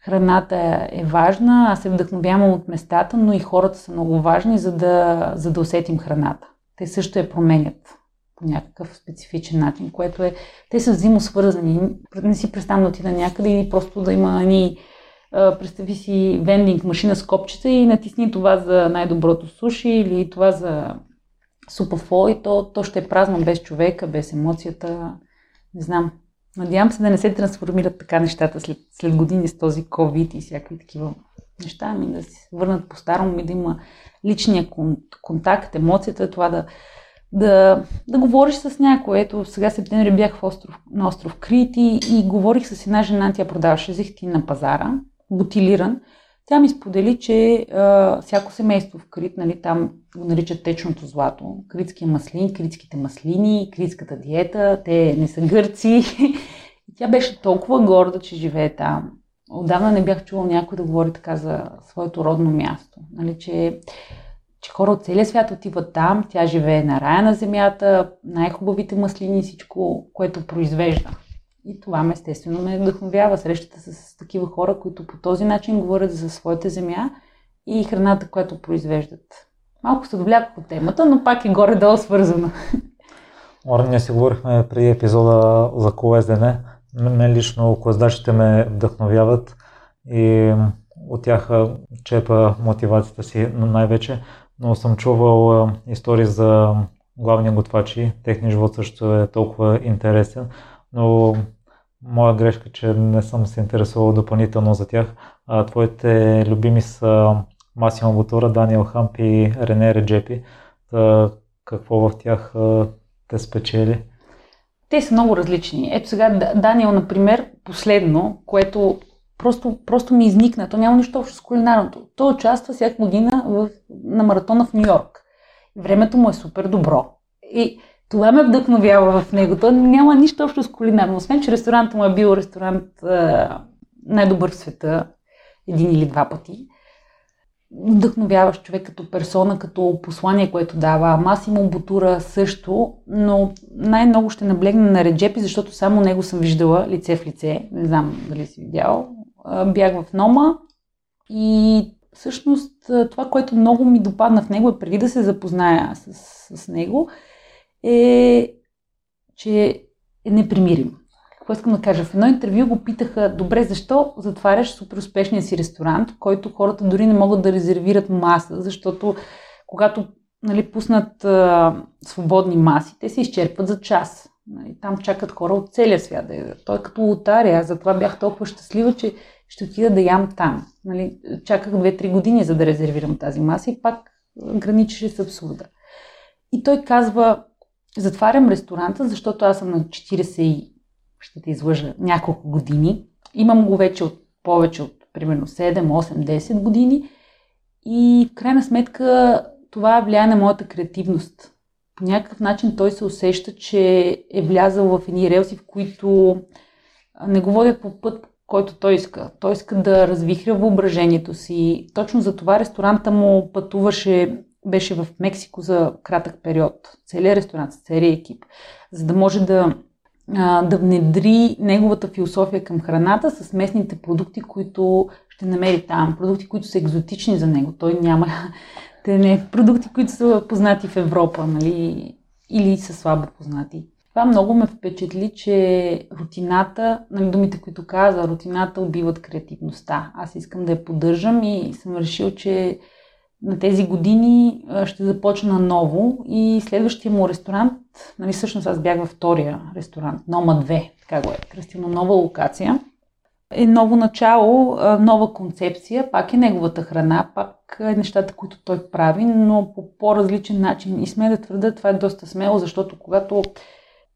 храната е важна, аз се вдъхновявам от местата, но и хората са много важни, за да, за да усетим храната. Те също я променят по някакъв специфичен начин, което е... Те са взаимосвързани. Не си представям да отида някъде и просто да има ни представи си вендинг машина с копчета и натисни това за най-доброто суши или това за супафо и то, то ще е празно без човека, без емоцията. Не знам. Надявам се да не се трансформират така нещата след, след години с този COVID и всякакви такива неща, ами да се върнат по-старому и да има личния контакт, емоцията, това да, да, да говориш с някой. Ето, сега септември бях в остров, на остров Крит и, и говорих с една жена, тя продаваше зехтин на пазара, бутилиран. Тя ми сподели, че а, всяко семейство в Крит, нали, там го наричат течното злато, критския маслин, критските маслини, критската диета, те не са гърци. И тя беше толкова горда, че живее там. Отдавна не бях чувал някой да говори така за своето родно място. Нали, че, че хора от целия свят отиват там, тя живее на рая на земята, най-хубавите маслини, всичко, което произвежда. И това ме естествено ме вдъхновява. Срещата с, такива хора, които по този начин говорят за своята земя и храната, която произвеждат. Малко се довлякох от темата, но пак е горе-долу свързано. Ора, ние си говорихме преди епизода за колездене. Мен лично колездачите ме вдъхновяват и от тях чепа мотивацията си най-вече, но съм чувал истории за главни готвачи. Техният живот също е толкова интересен, но моя грешка, че не съм се интересувал допълнително за тях. А, твоите любими са Масимо Бутура, Даниел Хамп и Рене Реджепи. Та, какво в тях те спечели? Те са много различни. Ето сега Даниел, например, последно, което просто, просто ми изникна. То няма нищо общо с кулинарното. Той участва всяка година в, на маратона в Нью Йорк. Времето му е супер добро. И това ме вдъхновява в него. То няма нищо общо с кулинарно. Освен, че ресторантът му е бил ресторант най-добър в света един или два пъти. Вдъхновяваш човек като персона, като послание, което дава. Масимо Бутура също, но най-много ще наблегна на Реджепи, защото само него съм виждала лице в лице. Не знам дали си видял. Бях в Нома и всъщност това, което много ми допадна в него преди да се запозная с, с него – е, че е непримирим. Какво искам да кажа? В едно интервю го питаха, добре, защо затваряш супер успешния си ресторант, който хората дори не могат да резервират маса, защото когато нали, пуснат а, свободни маси, те се изчерпват за час. Нали, там чакат хора от целия свят. Той е като лотария. Затова бях толкова щастлива, че ще отида да ям там. Нали, чаках 2-3 години, за да резервирам тази маса и пак граничеше с абсурда. И той казва, затварям ресторанта, защото аз съм на 40 и ще те излъжа няколко години. Имам го вече от повече от примерно 7, 8, 10 години и в крайна сметка това влияе на моята креативност. По някакъв начин той се усеща, че е влязъл в едни релси, в които не го водят по път, който той иска. Той иска да развихря въображението си. Точно за това ресторанта му пътуваше беше в Мексико за кратък период. Целият ресторант, целият екип. За да може да, да внедри неговата философия към храната с местните продукти, които ще намери там. Продукти, които са екзотични за него. Той няма те не продукти, които са познати в Европа, нали? Или са слабо познати. Това много ме впечатли, че рутината, нали, думите, които каза, рутината убиват креативността. Аз искам да я поддържам и съм решил, че на тези години ще започна ново и следващия му ресторант, нали всъщност аз бях във втория ресторант, Нома 2, така го е кръстено, нова локация, е ново начало, нова концепция, пак е неговата храна, пак е нещата, които той прави, но по по-различен начин. И сме да твърда, това е доста смело, защото когато,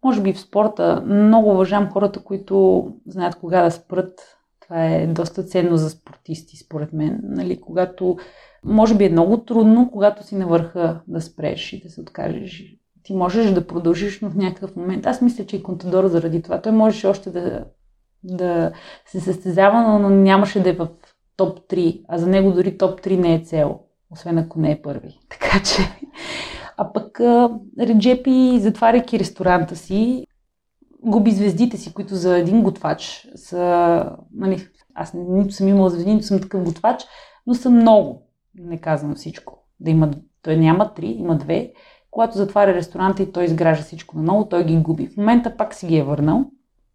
може би в спорта, много уважавам хората, които знаят кога да спрат. Това е доста ценно за спортисти, според мен. Нали, когато може би е много трудно, когато си на върха да спреш и да се откажеш. Ти можеш да продължиш, но в някакъв момент. Аз мисля, че и Контадор заради това. Той можеше още да, да се състезава, но нямаше да е в топ 3, а за него дори топ 3 не е цел, освен ако не е първи. Така че, а пък Реджепи, затваряйки ресторанта си, губи звездите си, които за един готвач са, нали, аз нито съм имала звезди, нито съм такъв готвач, но са много. Не казвам всичко. Да има, той няма три, има две. Когато затваря ресторанта и той изгражда всичко наново, той ги губи. В момента пак си ги е върнал.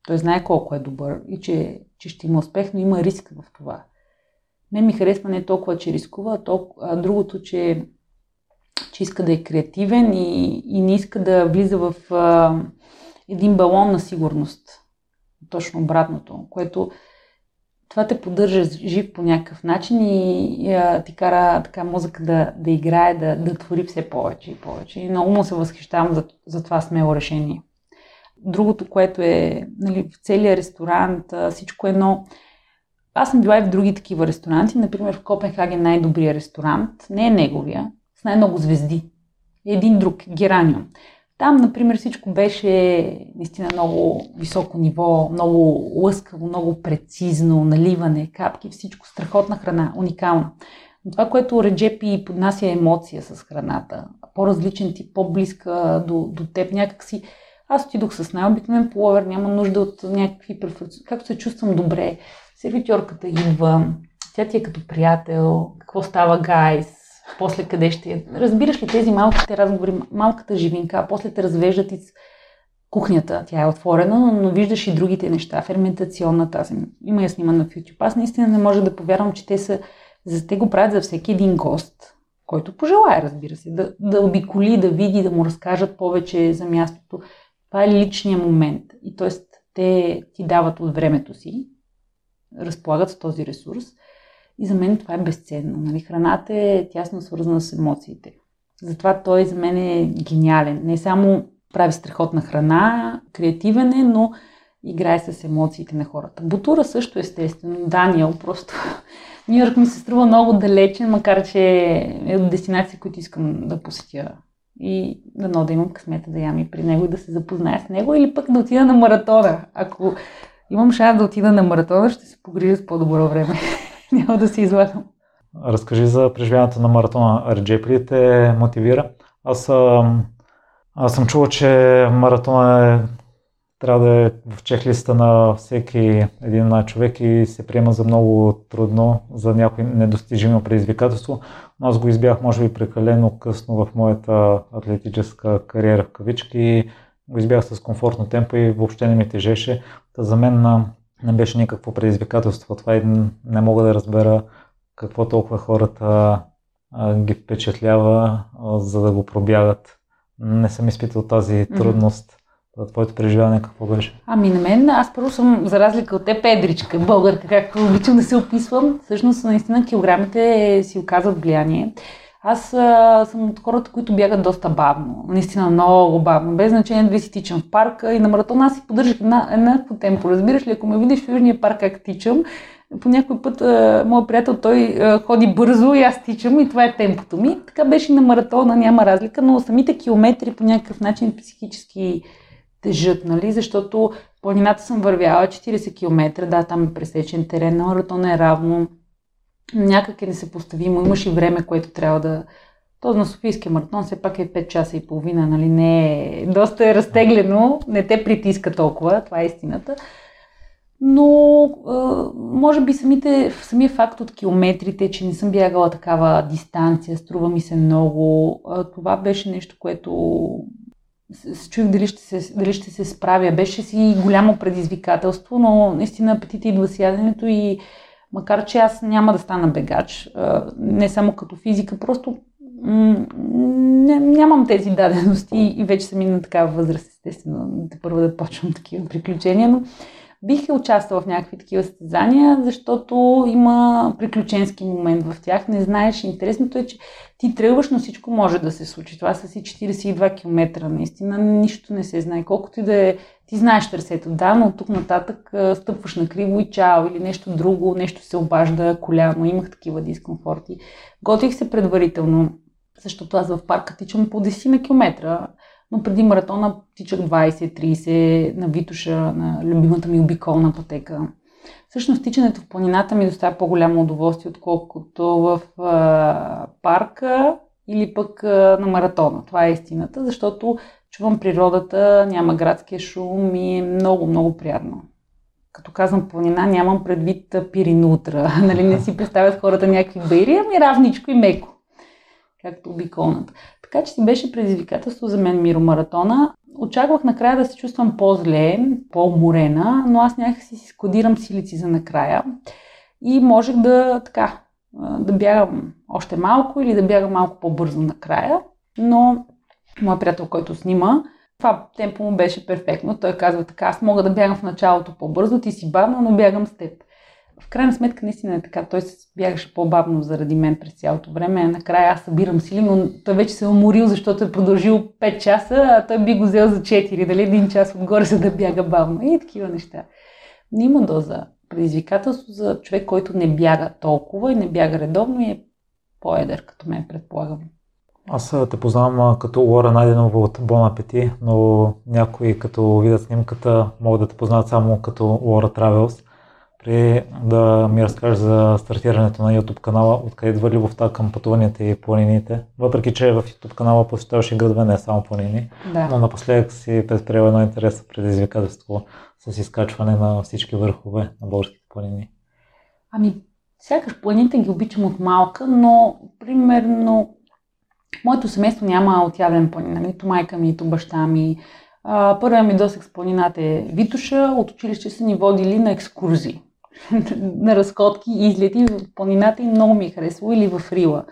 Той знае колко е добър и че, че ще има успех, но има риск в това. Не ми харесва не толкова, че рискува, а, толкова, а другото, че, че иска да е креативен и, и не иска да влиза в а, един балон на сигурност. Точно обратното, което това те поддържа жив по някакъв начин и, и а, ти кара така мозъка да, да играе, да, да твори все повече и повече. И много му се възхищавам за, за това смело решение. Другото, което е нали, в целия ресторант, всичко едно. Аз съм била и в други такива ресторанти. Например, в Копенхаген най-добрия ресторант не е неговия, с най-много звезди. Един друг, Гераниум. Там, например, всичко беше наистина много високо ниво, много лъскаво, много прецизно, наливане, капки, всичко страхотна храна, уникална. Но това, което Реджепи поднася е емоция с храната, по-различен тип, по-близка до, до теб, някакси. Аз отидох с най-обикновен половер, няма нужда от някакви преференции. Както се чувствам добре, сервитьорката идва, тя ти е като приятел, какво става, гайс, после къде ще е. Разбираш ли тези малките разговори, малката живинка, после те развеждат и кухнята, тя е отворена, но виждаш и другите неща, ферментационната, аз има я снима на YouTube. Аз наистина не може да повярвам, че те са, за те го правят за всеки един гост, който пожелая, разбира се, да, да обиколи, да види, да му разкажат повече за мястото. Това е личният момент. И т.е. те ти дават от времето си, разполагат с този ресурс и за мен това е безценно. Нали? Храната е тясно свързана с емоциите. Затова той за мен е гениален. Не само прави страхотна храна, креативен е, но играе с емоциите на хората. Бутура също естествено. Даниел просто... Нью Йорк ми се струва много далечен, макар че е от дестинации, които искам да посетя. И дано да имам късмета да ям и при него и да се запозная с него или пък да отида на маратона. Ако имам шанс да отида на маратона, ще се погрижа с по-добро време. Няма да се излагам. Разкажи за преживяването на маратона. RJ ли те мотивира? Аз, аз съм чувал, че маратона е, трябва да е в чехлиста на всеки един човек и се приема за много трудно, за някой недостижимо предизвикателство. Но аз го избях, може би, прекалено късно в моята атлетическа кариера в кавички. Го избях с комфортно темпо и въобще не ми тежеше. Та за мен не беше никакво предизвикателство. Това и не мога да разбера какво толкова хората а, ги впечатлява, а, за да го пробягат. Не съм изпитал тази трудност. Mm-hmm. Твоето преживяване какво беше? Ами на мен, аз първо съм, за разлика от те, педричка, българка, както обичам да се описвам. Всъщност, наистина, килограмите си оказват влияние. Аз а, съм от хората, които бягат доста бавно. Наистина много бавно. Без значение дали си тичам в парка и на маратон аз си поддържах една, еднакво темпо. Разбираш ли, ако ме видиш в Южния парк как тичам, по някой път а, моят приятел той а, ходи бързо и аз тичам и това е темпото ми. Така беше и на маратона, няма разлика, но самите километри по някакъв начин психически тежат, нали? Защото планината съм вървяла 40 км, да, там е пресечен терен, на маратона е равно някак е несъпоставимо. Имаш и време, което трябва да... То на Софийския маратон все пак е 5 часа и половина, нали? Не е... Доста е разтеглено, не те притиска толкова, това е истината. Но, може би самите, самия факт от километрите, че не съм бягала такава дистанция, струва ми се много, това беше нещо, което се чуих дали ще се, дали ще се справя. Беше си голямо предизвикателство, но наистина апетита идва с яденето и Макар, че аз няма да стана бегач, не само като физика, просто нямам тези дадености и вече съм и на такава възраст, естествено, да първо да почвам такива приключения, но бих участвала в някакви такива състезания, защото има приключенски момент в тях. Не знаеш, интересното е, че ти тръгваш, но всичко може да се случи. Това са си 42 км, наистина нищо не се знае. Колкото и да е, ти знаеш трасето, да, но от тук нататък стъпваш на криво и чао или нещо друго, нещо се обажда коляно, имах такива дискомфорти. Готвих се предварително, защото аз в парка тичам по 10 на километра. Но преди маратона тичах 20-30 на Витуша, на любимата ми обиколна пътека. Всъщност тичането в планината ми доставя по-голямо удоволствие, отколкото в а, парка или пък а, на маратона. Това е истината, защото чувам природата, няма градския шум и е много, много приятно. Като казвам планина, нямам предвид пиринутра. нали, не си представят хората някакви бейри, ами равничко и меко. Както обиколната. Така че си беше предизвикателство за мен миромаратона. Очаквах накрая да се чувствам по-зле, по-уморена, но аз някакси си складирам силици за накрая. И можех да така, да бягам още малко или да бягам малко по-бързо накрая. Но моят приятел, който снима, това темпо му беше перфектно. Той казва така, аз мога да бягам в началото по-бързо, ти си бавно, но бягам с теб. В крайна сметка наистина е така. Той се бягаше по-бавно заради мен през цялото време. Накрая аз събирам сили, но той вече се е уморил, защото е продължил 5 часа, а той би го взел за 4, дали един час отгоре, за да бяга бавно. И такива неща. Има доза предизвикателство за човек, който не бяга толкова и не бяга редовно и е по-едър, като мен предполагам. Аз те познавам като Лора Найденова от Бон Апети, но някои като видят снимката могат да те познават само като Лора Травелс. При да ми разкажеш за стартирането на YouTube канала, откъде идва любовта към пътуванията и планините. Въпреки, че в YouTube канала посещаваш и градове, не само планини, да. но напоследък си предприел едно интересно предизвикателство с изкачване на всички върхове на българските планини. Ами, сякаш планините ги обичам от малка, но примерно моето семейство няма отявлен планина, нито майка ми, нито баща ми. Първия ми досег с планината е Витуша. От училище са ни водили на екскурзии. На разходки и излети в планината и много ми е харесало или в Рила.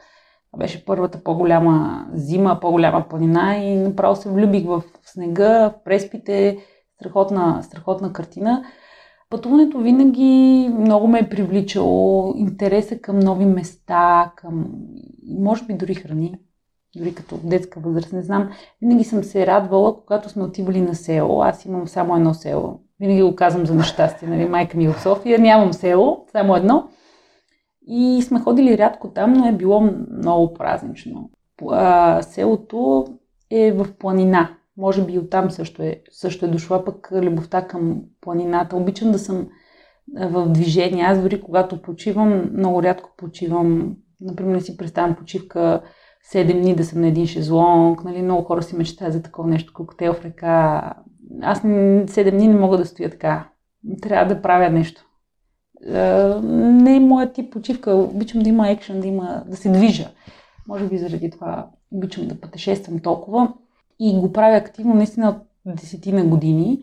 Беше първата по-голяма зима, по-голяма планина и направо се влюбих в снега, в преспите, страхотна, страхотна картина. Пътуването винаги много ме е привличало, интереса към нови места, към, може би дори храни, дори като детска възраст, не знам. Винаги съм се радвала, когато сме отивали на село. Аз имам само едно село, винаги го казвам за нещастие. Нали? Майка ми е в София, нямам село, само едно. И сме ходили рядко там, но е било много празнично. А, селото е в планина. Може би оттам също е, също е дошла пък любовта към планината. Обичам да съм в движение. Аз дори когато почивам, много рядко почивам. Например, не си представям почивка 7 дни да съм на един шезлонг. Нали? Много хора си мечтаят за такова нещо, коктейл в река, аз 7 дни не мога да стоя така. Трябва да правя нещо. Не е моят тип почивка. Обичам да има екшен, да, има, да се движа. Може би заради това обичам да пътешествам толкова. И го правя активно наистина от десетина години.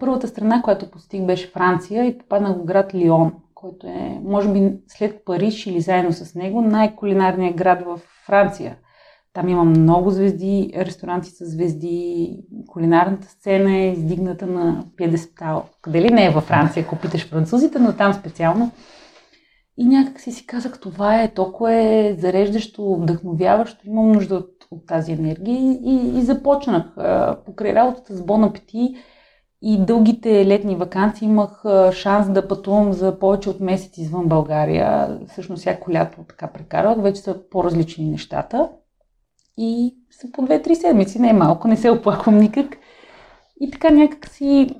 Първата страна, която постиг, беше Франция и попаднах в град Лион, който е, може би, след Париж или заедно с него, най-кулинарният град в Франция – там има много звезди, ресторанти с звезди, кулинарната сцена е издигната на пьедестал. Къде ли не е във Франция, ако питаш французите, но там специално. И някак си си казах, това е толкова е зареждащо, вдъхновяващо, имам нужда от, от тази енергия и, и започнах. Покрай работата с Бон Апети и дългите летни вакансии имах шанс да пътувам за повече от месец извън България. Всъщност всяко лято така прекарвах, вече са по-различни нещата и са по 2-3 седмици, не е малко, не се оплаквам никак. И така някак си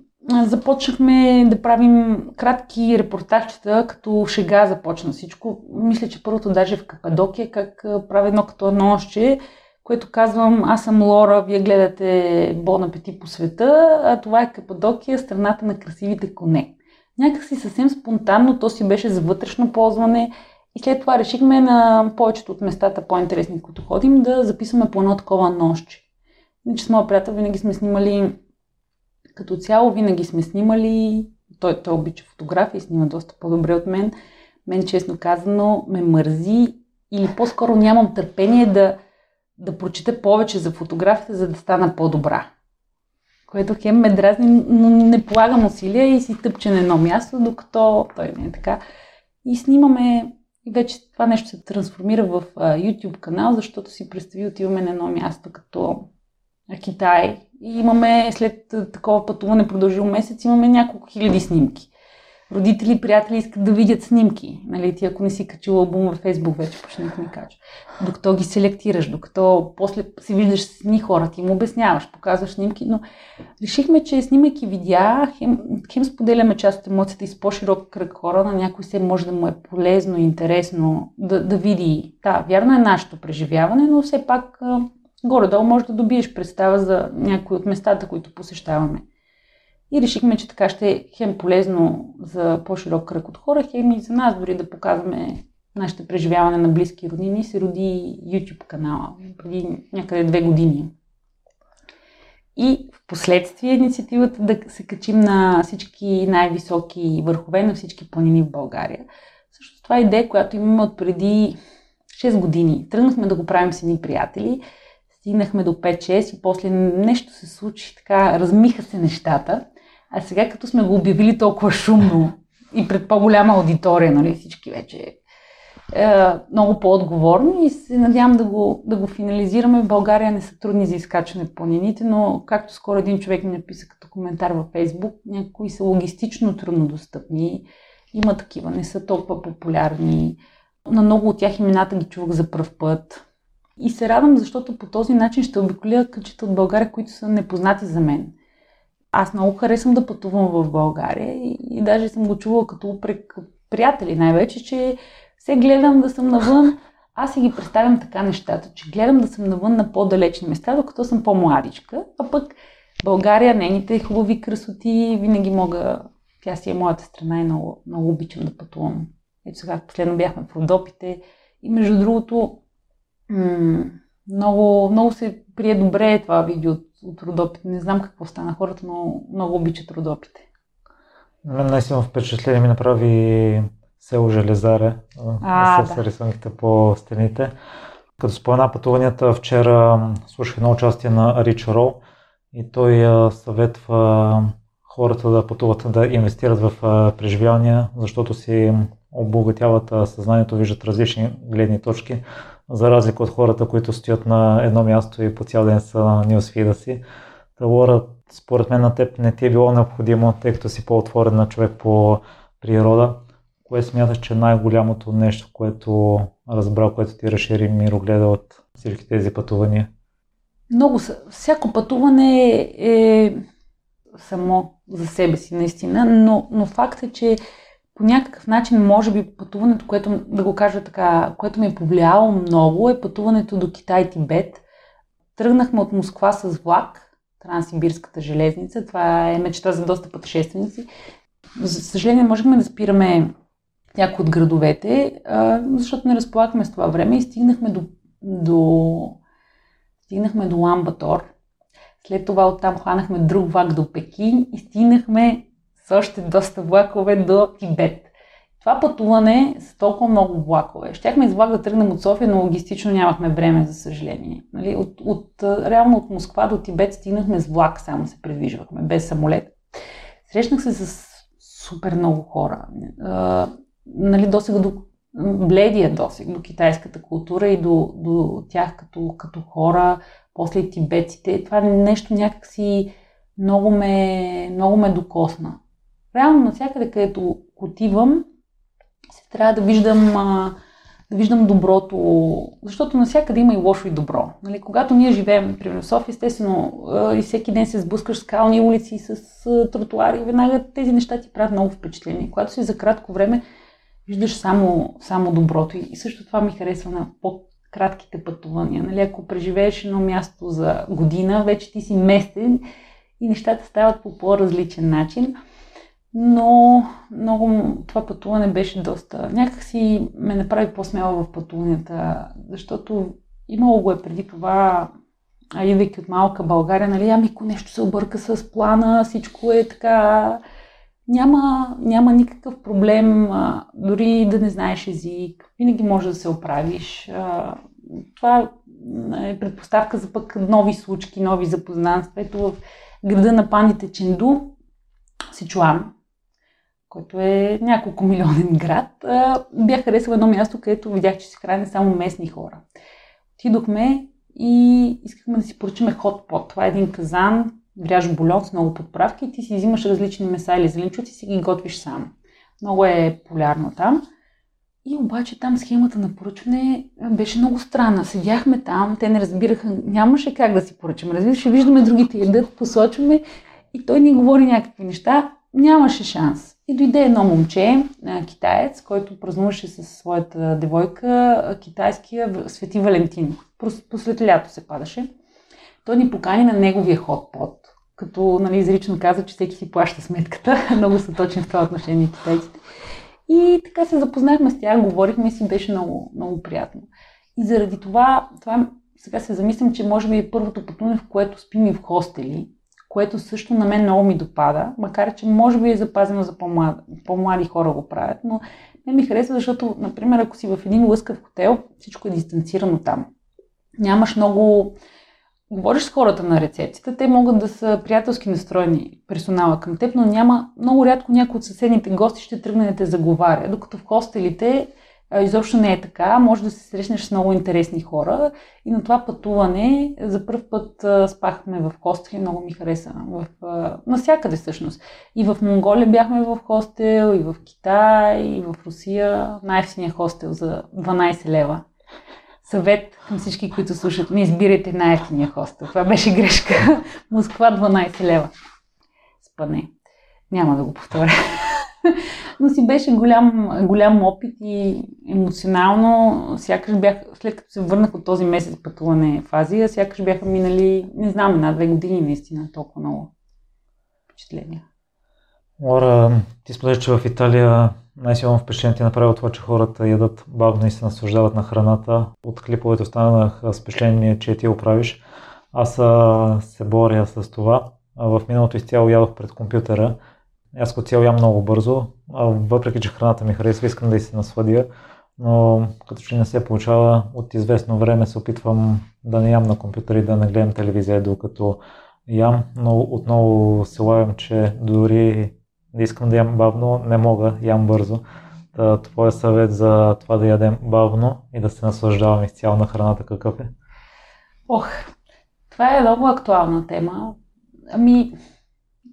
започнахме да правим кратки репортажчета, като шега започна всичко. Мисля, че първото даже в Кападокия, как правя едно като едно още, което казвам, аз съм Лора, вие гледате Бон апети по света, а това е Кападокия, страната на красивите коне. Някак си съвсем спонтанно, то си беше за вътрешно ползване, и след това решихме на повечето от местата по-интересни, които ходим, да записваме по едно такова нощче. Иначе с моя приятел винаги сме снимали, като цяло винаги сме снимали, той, той обича фотографии и снима доста по-добре от мен. Мен, честно казано, ме мързи или по-скоро нямам търпение да, да прочита повече за фотографията, за да стана по-добра. Което хем ме дразни, но не полагам усилия и си тъпче на едно място, докато той не е така. И снимаме и вече това нещо се трансформира в YouTube канал, защото си представи отиваме на едно място като Китай и имаме след такова пътуване продължил месец, имаме няколко хиляди снимки. Родители, приятели искат да видят снимки. Нали, ти ако не си качил албум във Фейсбук, вече почне да не качва. Докато ги селектираш, докато после си виждаш с ни хора, ти им обясняваш, показваш снимки, но решихме, че снимайки видеа, хем, хем споделяме част от емоцията и с по-широк кръг хора, на някой се може да му е полезно интересно да, да види. Да, вярно е нашето преживяване, но все пак горе-долу може да добиеш представа за някои от местата, които посещаваме. И решихме, че така ще е хем полезно за по-широк кръг от хора, хем и за нас дори да показваме нашите преживяване на близки роднини. Се роди YouTube канала преди някъде две години. И в последствие инициативата да се качим на всички най-високи върхове на всички планини в България. Също това е идея, която имаме от преди 6 години. Тръгнахме да го правим с едни приятели, стигнахме до 5-6 и после нещо се случи, така размиха се нещата. А сега, като сме го обявили толкова шумно и пред по-голяма аудитория, нали, всички вече е, много по-отговорни и се надявам да го, да го финализираме. В България не са трудни за изкачване в планините, но както скоро един човек ми написа като коментар във Фейсбук, някои са логистично труднодостъпни, има такива, не са толкова популярни. На много от тях имената ги чувах за пръв път. И се радвам, защото по този начин ще обиколя къчета от България, които са непознати за мен. Аз много харесвам да пътувам в България и, и даже съм го чувала като упрек приятели най-вече, че се гледам да съм навън. Аз си ги представям така нещата, че гледам да съм навън на по-далечни места, докато съм по-младичка, а пък България, нейните хубави красоти, винаги мога, тя си е моята страна и много, много обичам да пътувам. Ето сега последно бяхме в Родопите и между другото много, много се прие добре това видео от, Родопите. Не знам какво стана хората, но много обичат Родопите. На мен наистина впечатление ми направи село Железаре а, с да. рисунките по стените. Като спомена пътуванията, вчера слушах едно участие на Рич Рол и той съветва хората да пътуват, да инвестират в преживявания, защото си обогатяват съзнанието, виждат различни гледни точки, за разлика от хората, които стоят на едно място и по цял ден са на нюсфида си. Та, Лора, според мен на теб не ти е било необходимо, тъй като си по-отворен на човек по природа. Кое смяташ, че е най-голямото нещо, което разбра, което ти разшири мирогледа от всички тези пътувания? Много. Всяко пътуване е само за себе си, наистина, но, но факт е, че по някакъв начин, може би пътуването, което, да го кажа така, което ми е повлияло много, е пътуването до Китай-Тибет. Тръгнахме от Москва с влак, Транссибирската железница. Това е мечта за доста пътешественици. За съжаление, можехме да спираме някои от градовете, защото не разполагахме с това време и стигнахме до, до, стигнахме до Ламбатор. След това оттам хванахме друг влак до Пекин и стигнахме с още доста влакове до Тибет. Това пътуване с толкова много влакове. Щяхме из влак да тръгнем от София, но логистично нямахме време, за съжаление. Нали? От, от, реално от Москва до Тибет стигнахме с влак, само се придвижвахме, без самолет. Срещнах се с супер много хора нали, досега до бледия досег до китайската култура и до, до тях като, като хора, после и тибетците. Това нещо някакси много ме, много ме докосна. Реално навсякъде, където отивам, се трябва да виждам, да виждам доброто, защото навсякъде има и лошо и добро. Нали, когато ние живеем, примерно в София, естествено, и всеки ден се сблъскаш с кални улици, с тротуари, веднага тези неща ти правят много впечатление. Когато си за кратко време виждаш само, само доброто. И също това ми харесва на по-кратките пътувания. Нали? Ако преживееш едно място за година, вече ти си местен и нещата стават по по-различен начин. Но много това пътуване беше доста... Някак си ме направи по-смела в пътуванията, защото имало го е преди това, а идвайки от малка България, нали, ами ако нещо се обърка с плана, всичко е така няма, няма никакъв проблем, дори да не знаеш език, винаги може да се оправиш. Това е предпоставка за пък нови случки, нови запознанства. Ето в града на пандите Ченду, Сичуан, който е няколко милионен град, бях харесала едно място, където видях, че се храни само местни хора. Отидохме и искахме да си поръчаме хот-пот. Това е един казан, вряж бульон с много подправки и ти си взимаш различни меса или зеленчуци и си ги готвиш сам. Много е полярно там. И обаче там схемата на поръчване беше много странна. Седяхме там, те не разбираха, нямаше как да си поръчаме. Разбираш, виждаме другите ядат, посочваме и той ни говори някакви неща. Нямаше шанс. И дойде едно момче, китаец, който празнуваше със своята девойка китайския Свети Валентин. Посред лято се падаше. Той ни покани на неговия хот-пот, като нали, изрично каза, че всеки си плаща сметката. Много са точни в това отношение китайците. И така се запознахме с тях, говорихме и си беше много, много приятно. И заради това, това сега се замислям, че може би е първото пътуване, в което спим и в хостели, което също на мен много ми допада, макар че може би е запазено за по-млади, по-млади хора го правят, но не ми харесва, защото, например, ако си в един лъскав хотел, всичко е дистанцирано там. Нямаш много... Говориш с хората на рецепцията, те могат да са приятелски настроени персонала към теб, но няма много рядко някой от съседните гости ще тръгне да те заговаря, докато в хостелите изобщо не е така. Може да се срещнеш с много интересни хора. И на това пътуване за първ път спахме в хостел много ми хареса. В, насякъде всъщност. И в Монголия бяхме в хостел, и в Китай, и в Русия. Най-ефтиния хостел за 12 лева. Съвет към всички, които слушат. Не избирайте най-ефтиния хостел. Това беше грешка. Москва 12 лева. Спане. Няма да го повторя но си беше голям, голям опит и емоционално, сякаш бях, след като се върнах от този месец пътуване в Азия, сякаш бяха минали, не знам, една-две години наистина, толкова много впечатления. Лора, ти споделяш, че в Италия най-силно впечатление ти е направи това, че хората ядат бавно и се наслаждават на храната. От клиповете останах с впечатление, че ти го правиш. Аз се боря с това. В миналото изцяло ядох пред компютъра аз като цяло ям много бързо, а въпреки че храната ми харесва, искам да и се насладя, но като че не се получава, от известно време се опитвам да не ям на компютър и да не гледам телевизия докато ям, но отново се лавям, че дори да искам да ям бавно, не мога, ям бързо. Та, твоя съвет за това да ядем бавно и да се наслаждавам изцяло на храната какъв е? Ох, това е много актуална тема. Ами,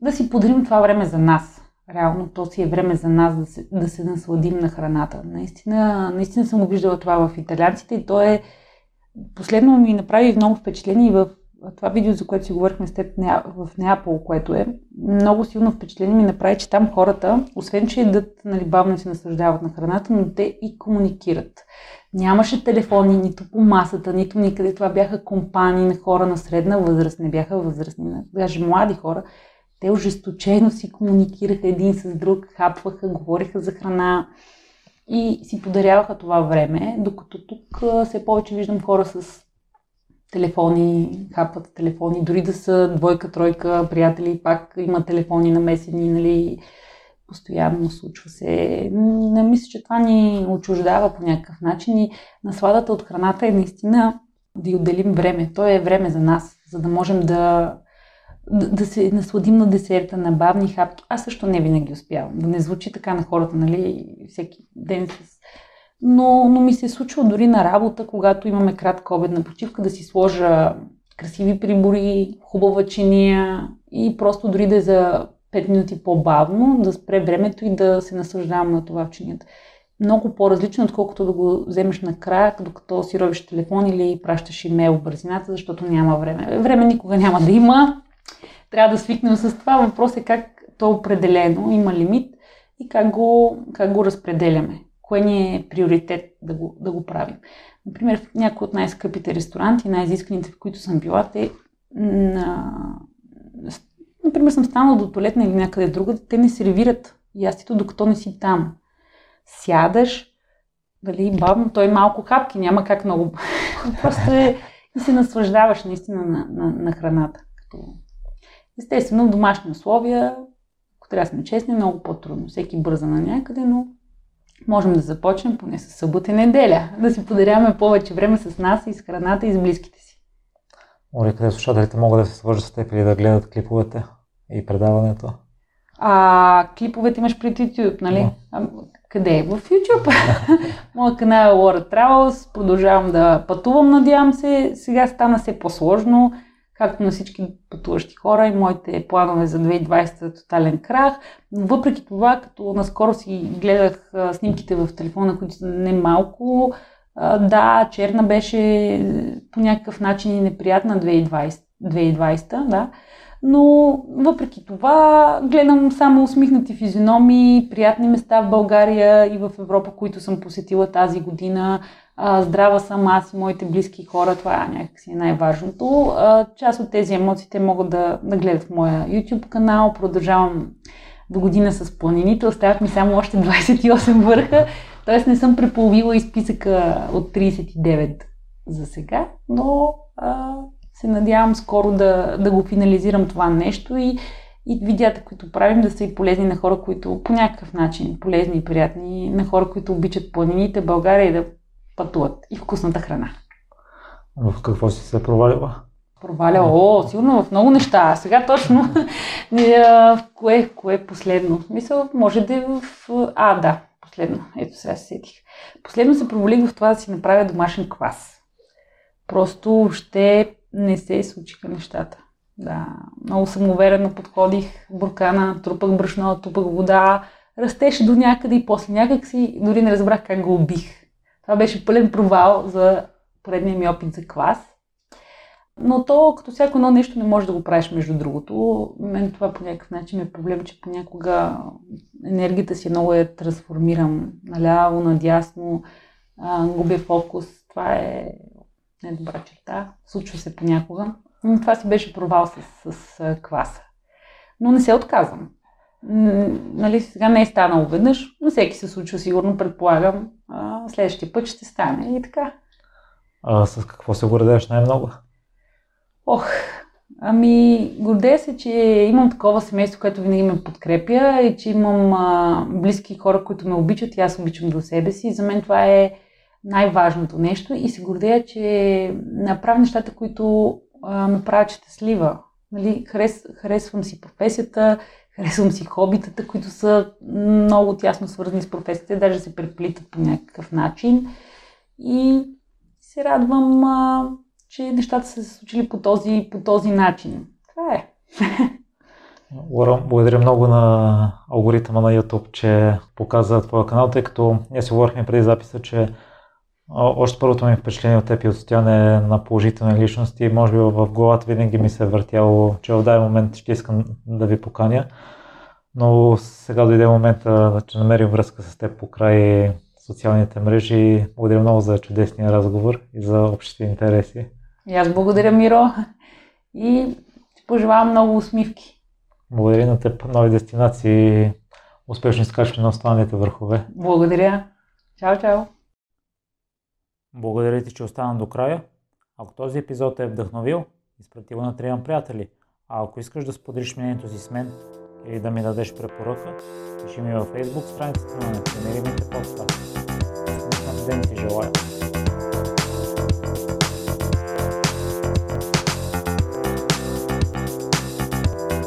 да си подарим това време за нас. Реално то си е време за нас да се, да се насладим на храната. Наистина, наистина съм го виждала това в италианците и то е последно ми направи много впечатление и в това видео, за което си говорихме с теб в Неапол, което е много силно впечатление ми направи, че там хората, освен че едат нали, бавно се наслаждават на храната, но те и комуникират. Нямаше телефони нито по масата, нито никъде. Това бяха компании на хора на средна възраст, не бяха възрастни, даже млади хора. Те ожесточено си комуникираха един с друг, хапваха, говориха за храна и си подаряваха това време, докато тук все повече виждам хора с телефони, хапват телефони, дори да са двойка, тройка приятели, пак има телефони намесени, нали, постоянно случва се. Не мисля, че това ни отчуждава по някакъв начин и насладата от храната е наистина да й отделим време. То е време за нас, за да можем да да, се насладим на десерта, на бавни хапки. Аз също не винаги успявам. Да не звучи така на хората, нали, всеки ден с... Но, но ми се е случва дори на работа, когато имаме кратка обедна почивка, да си сложа красиви прибори, хубава чиния и просто дори да е за 5 минути по-бавно, да спре времето и да се наслаждавам на това в чинията. Много по-различно, отколкото да го вземеш накрая, докато си робиш телефон или пращаш имейл бързината, защото няма време. Време никога няма да има трябва да свикнем с това. Въпрос е как то е определено, има лимит и как го, как го разпределяме. Кое ни е приоритет да го, да го правим. Например, в някои от най-скъпите ресторанти, най-изисканите, в които съм била, те на... Например, съм станала до туалетна или някъде друга, те не сервират ястито, докато не си там. Сядаш, дали, бавно, той малко хапки, няма как много. Просто е и се наслаждаваш наистина на, на, на храната. Като Естествено, в домашни условия, ако трябва да сме честни, е много по-трудно. Всеки бърза на някъде, но можем да започнем поне с събота и неделя. Да си подаряваме повече време с нас и с храната и с близките си. Оли, къде слушателите могат да се свържат с теб или да гледат клиповете и предаването? А, клиповете имаш пред YouTube, нали? No. А, къде? В YouTube. Моят канал е Laura Travels. Продължавам да пътувам, надявам се. Сега стана все по-сложно както на всички пътуващи хора и моите планове за 2020 тотален крах. Но въпреки това, като наскоро си гледах снимките в телефона, които са немалко, да, черна беше по някакъв начин и неприятна 2020, 2020 да. Но въпреки това гледам само усмихнати физиономии, приятни места в България и в Европа, които съм посетила тази година. Здрава съм аз и моите близки хора, това е някакси най-важното. Част от тези емоции могат да, да гледат в моя YouTube канал. Продължавам до година с планините. Остават ми само още 28 върха, т.е. не съм преполовила и списъка от 39 за сега, но а, се надявам скоро да, да го финализирам това нещо и, и видеята, които правим, да са и полезни на хора, които по някакъв начин, полезни и приятни, на хора, които обичат планините, България и да пътуват и вкусната храна. В какво си се провалила? Проваляла? О, сигурно в много неща. А сега точно в кое, кое е последно? Мисля, може да е в... А, да, последно. Ето сега се сетих. Последно се провалих в това да си направя домашен квас. Просто ще не се случиха нещата. Да, много самоуверено подходих, буркана, трупах брашно, трупах вода, растеше до някъде и после някак си дори не разбрах как го убих. Това беше пълен провал за поредния ми опит за клас. Но то, като всяко едно нещо, не може да го правиш между другото. Мен това по някакъв начин е проблем, че понякога енергията си много я трансформирам наляво, надясно, губя фокус. Това е не добра черта. Случва се понякога. Но това си беше провал с, с кваса. Но не се отказвам. Нали, сега не е станало веднъж, но всеки се случва, сигурно предполагам. А, следващия път ще стане и така. А с какво се гордееш най-много? Ох, ами гордея се, че имам такова семейство, което винаги ме подкрепя и че имам а, близки хора, които ме обичат и аз обичам до себе си. За мен това е най-важното нещо и се гордея, че направя нещата, които а, ме правят щастлива. Нали, харес, харесвам си професията, харесвам си хобитата, които са много тясно свързани с професията, даже се преплитат по някакъв начин. И се радвам, а, че нещата са се случили по този, по този начин. Това е. Лора, благодаря много на алгоритъма на YouTube, че показа твоя канал, тъй като ние си говорихме преди записа, че още първото ми впечатление от теб и от Стоян е на положителни личности. Може би в главата винаги ми се е въртяло, че в даден момент ще искам да ви поканя. Но сега дойде момента, че намерим връзка с теб по край социалните мрежи. Благодаря много за чудесния разговор и за общите интереси. И аз благодаря, Миро. И ти пожелавам много усмивки. Благодаря на теб нови дестинации, успешно изкачване на останалите върхове. Благодаря. Чао, чао. Благодаря ти, че остана до края. Ако този епизод е вдъхновил, изпрати го на трима приятели. А ако искаш да споделиш мнението си с мен или да ми дадеш препоръка, пиши ми във Facebook страницата на Непримиримите подкаст. Смисъл ден ти желая!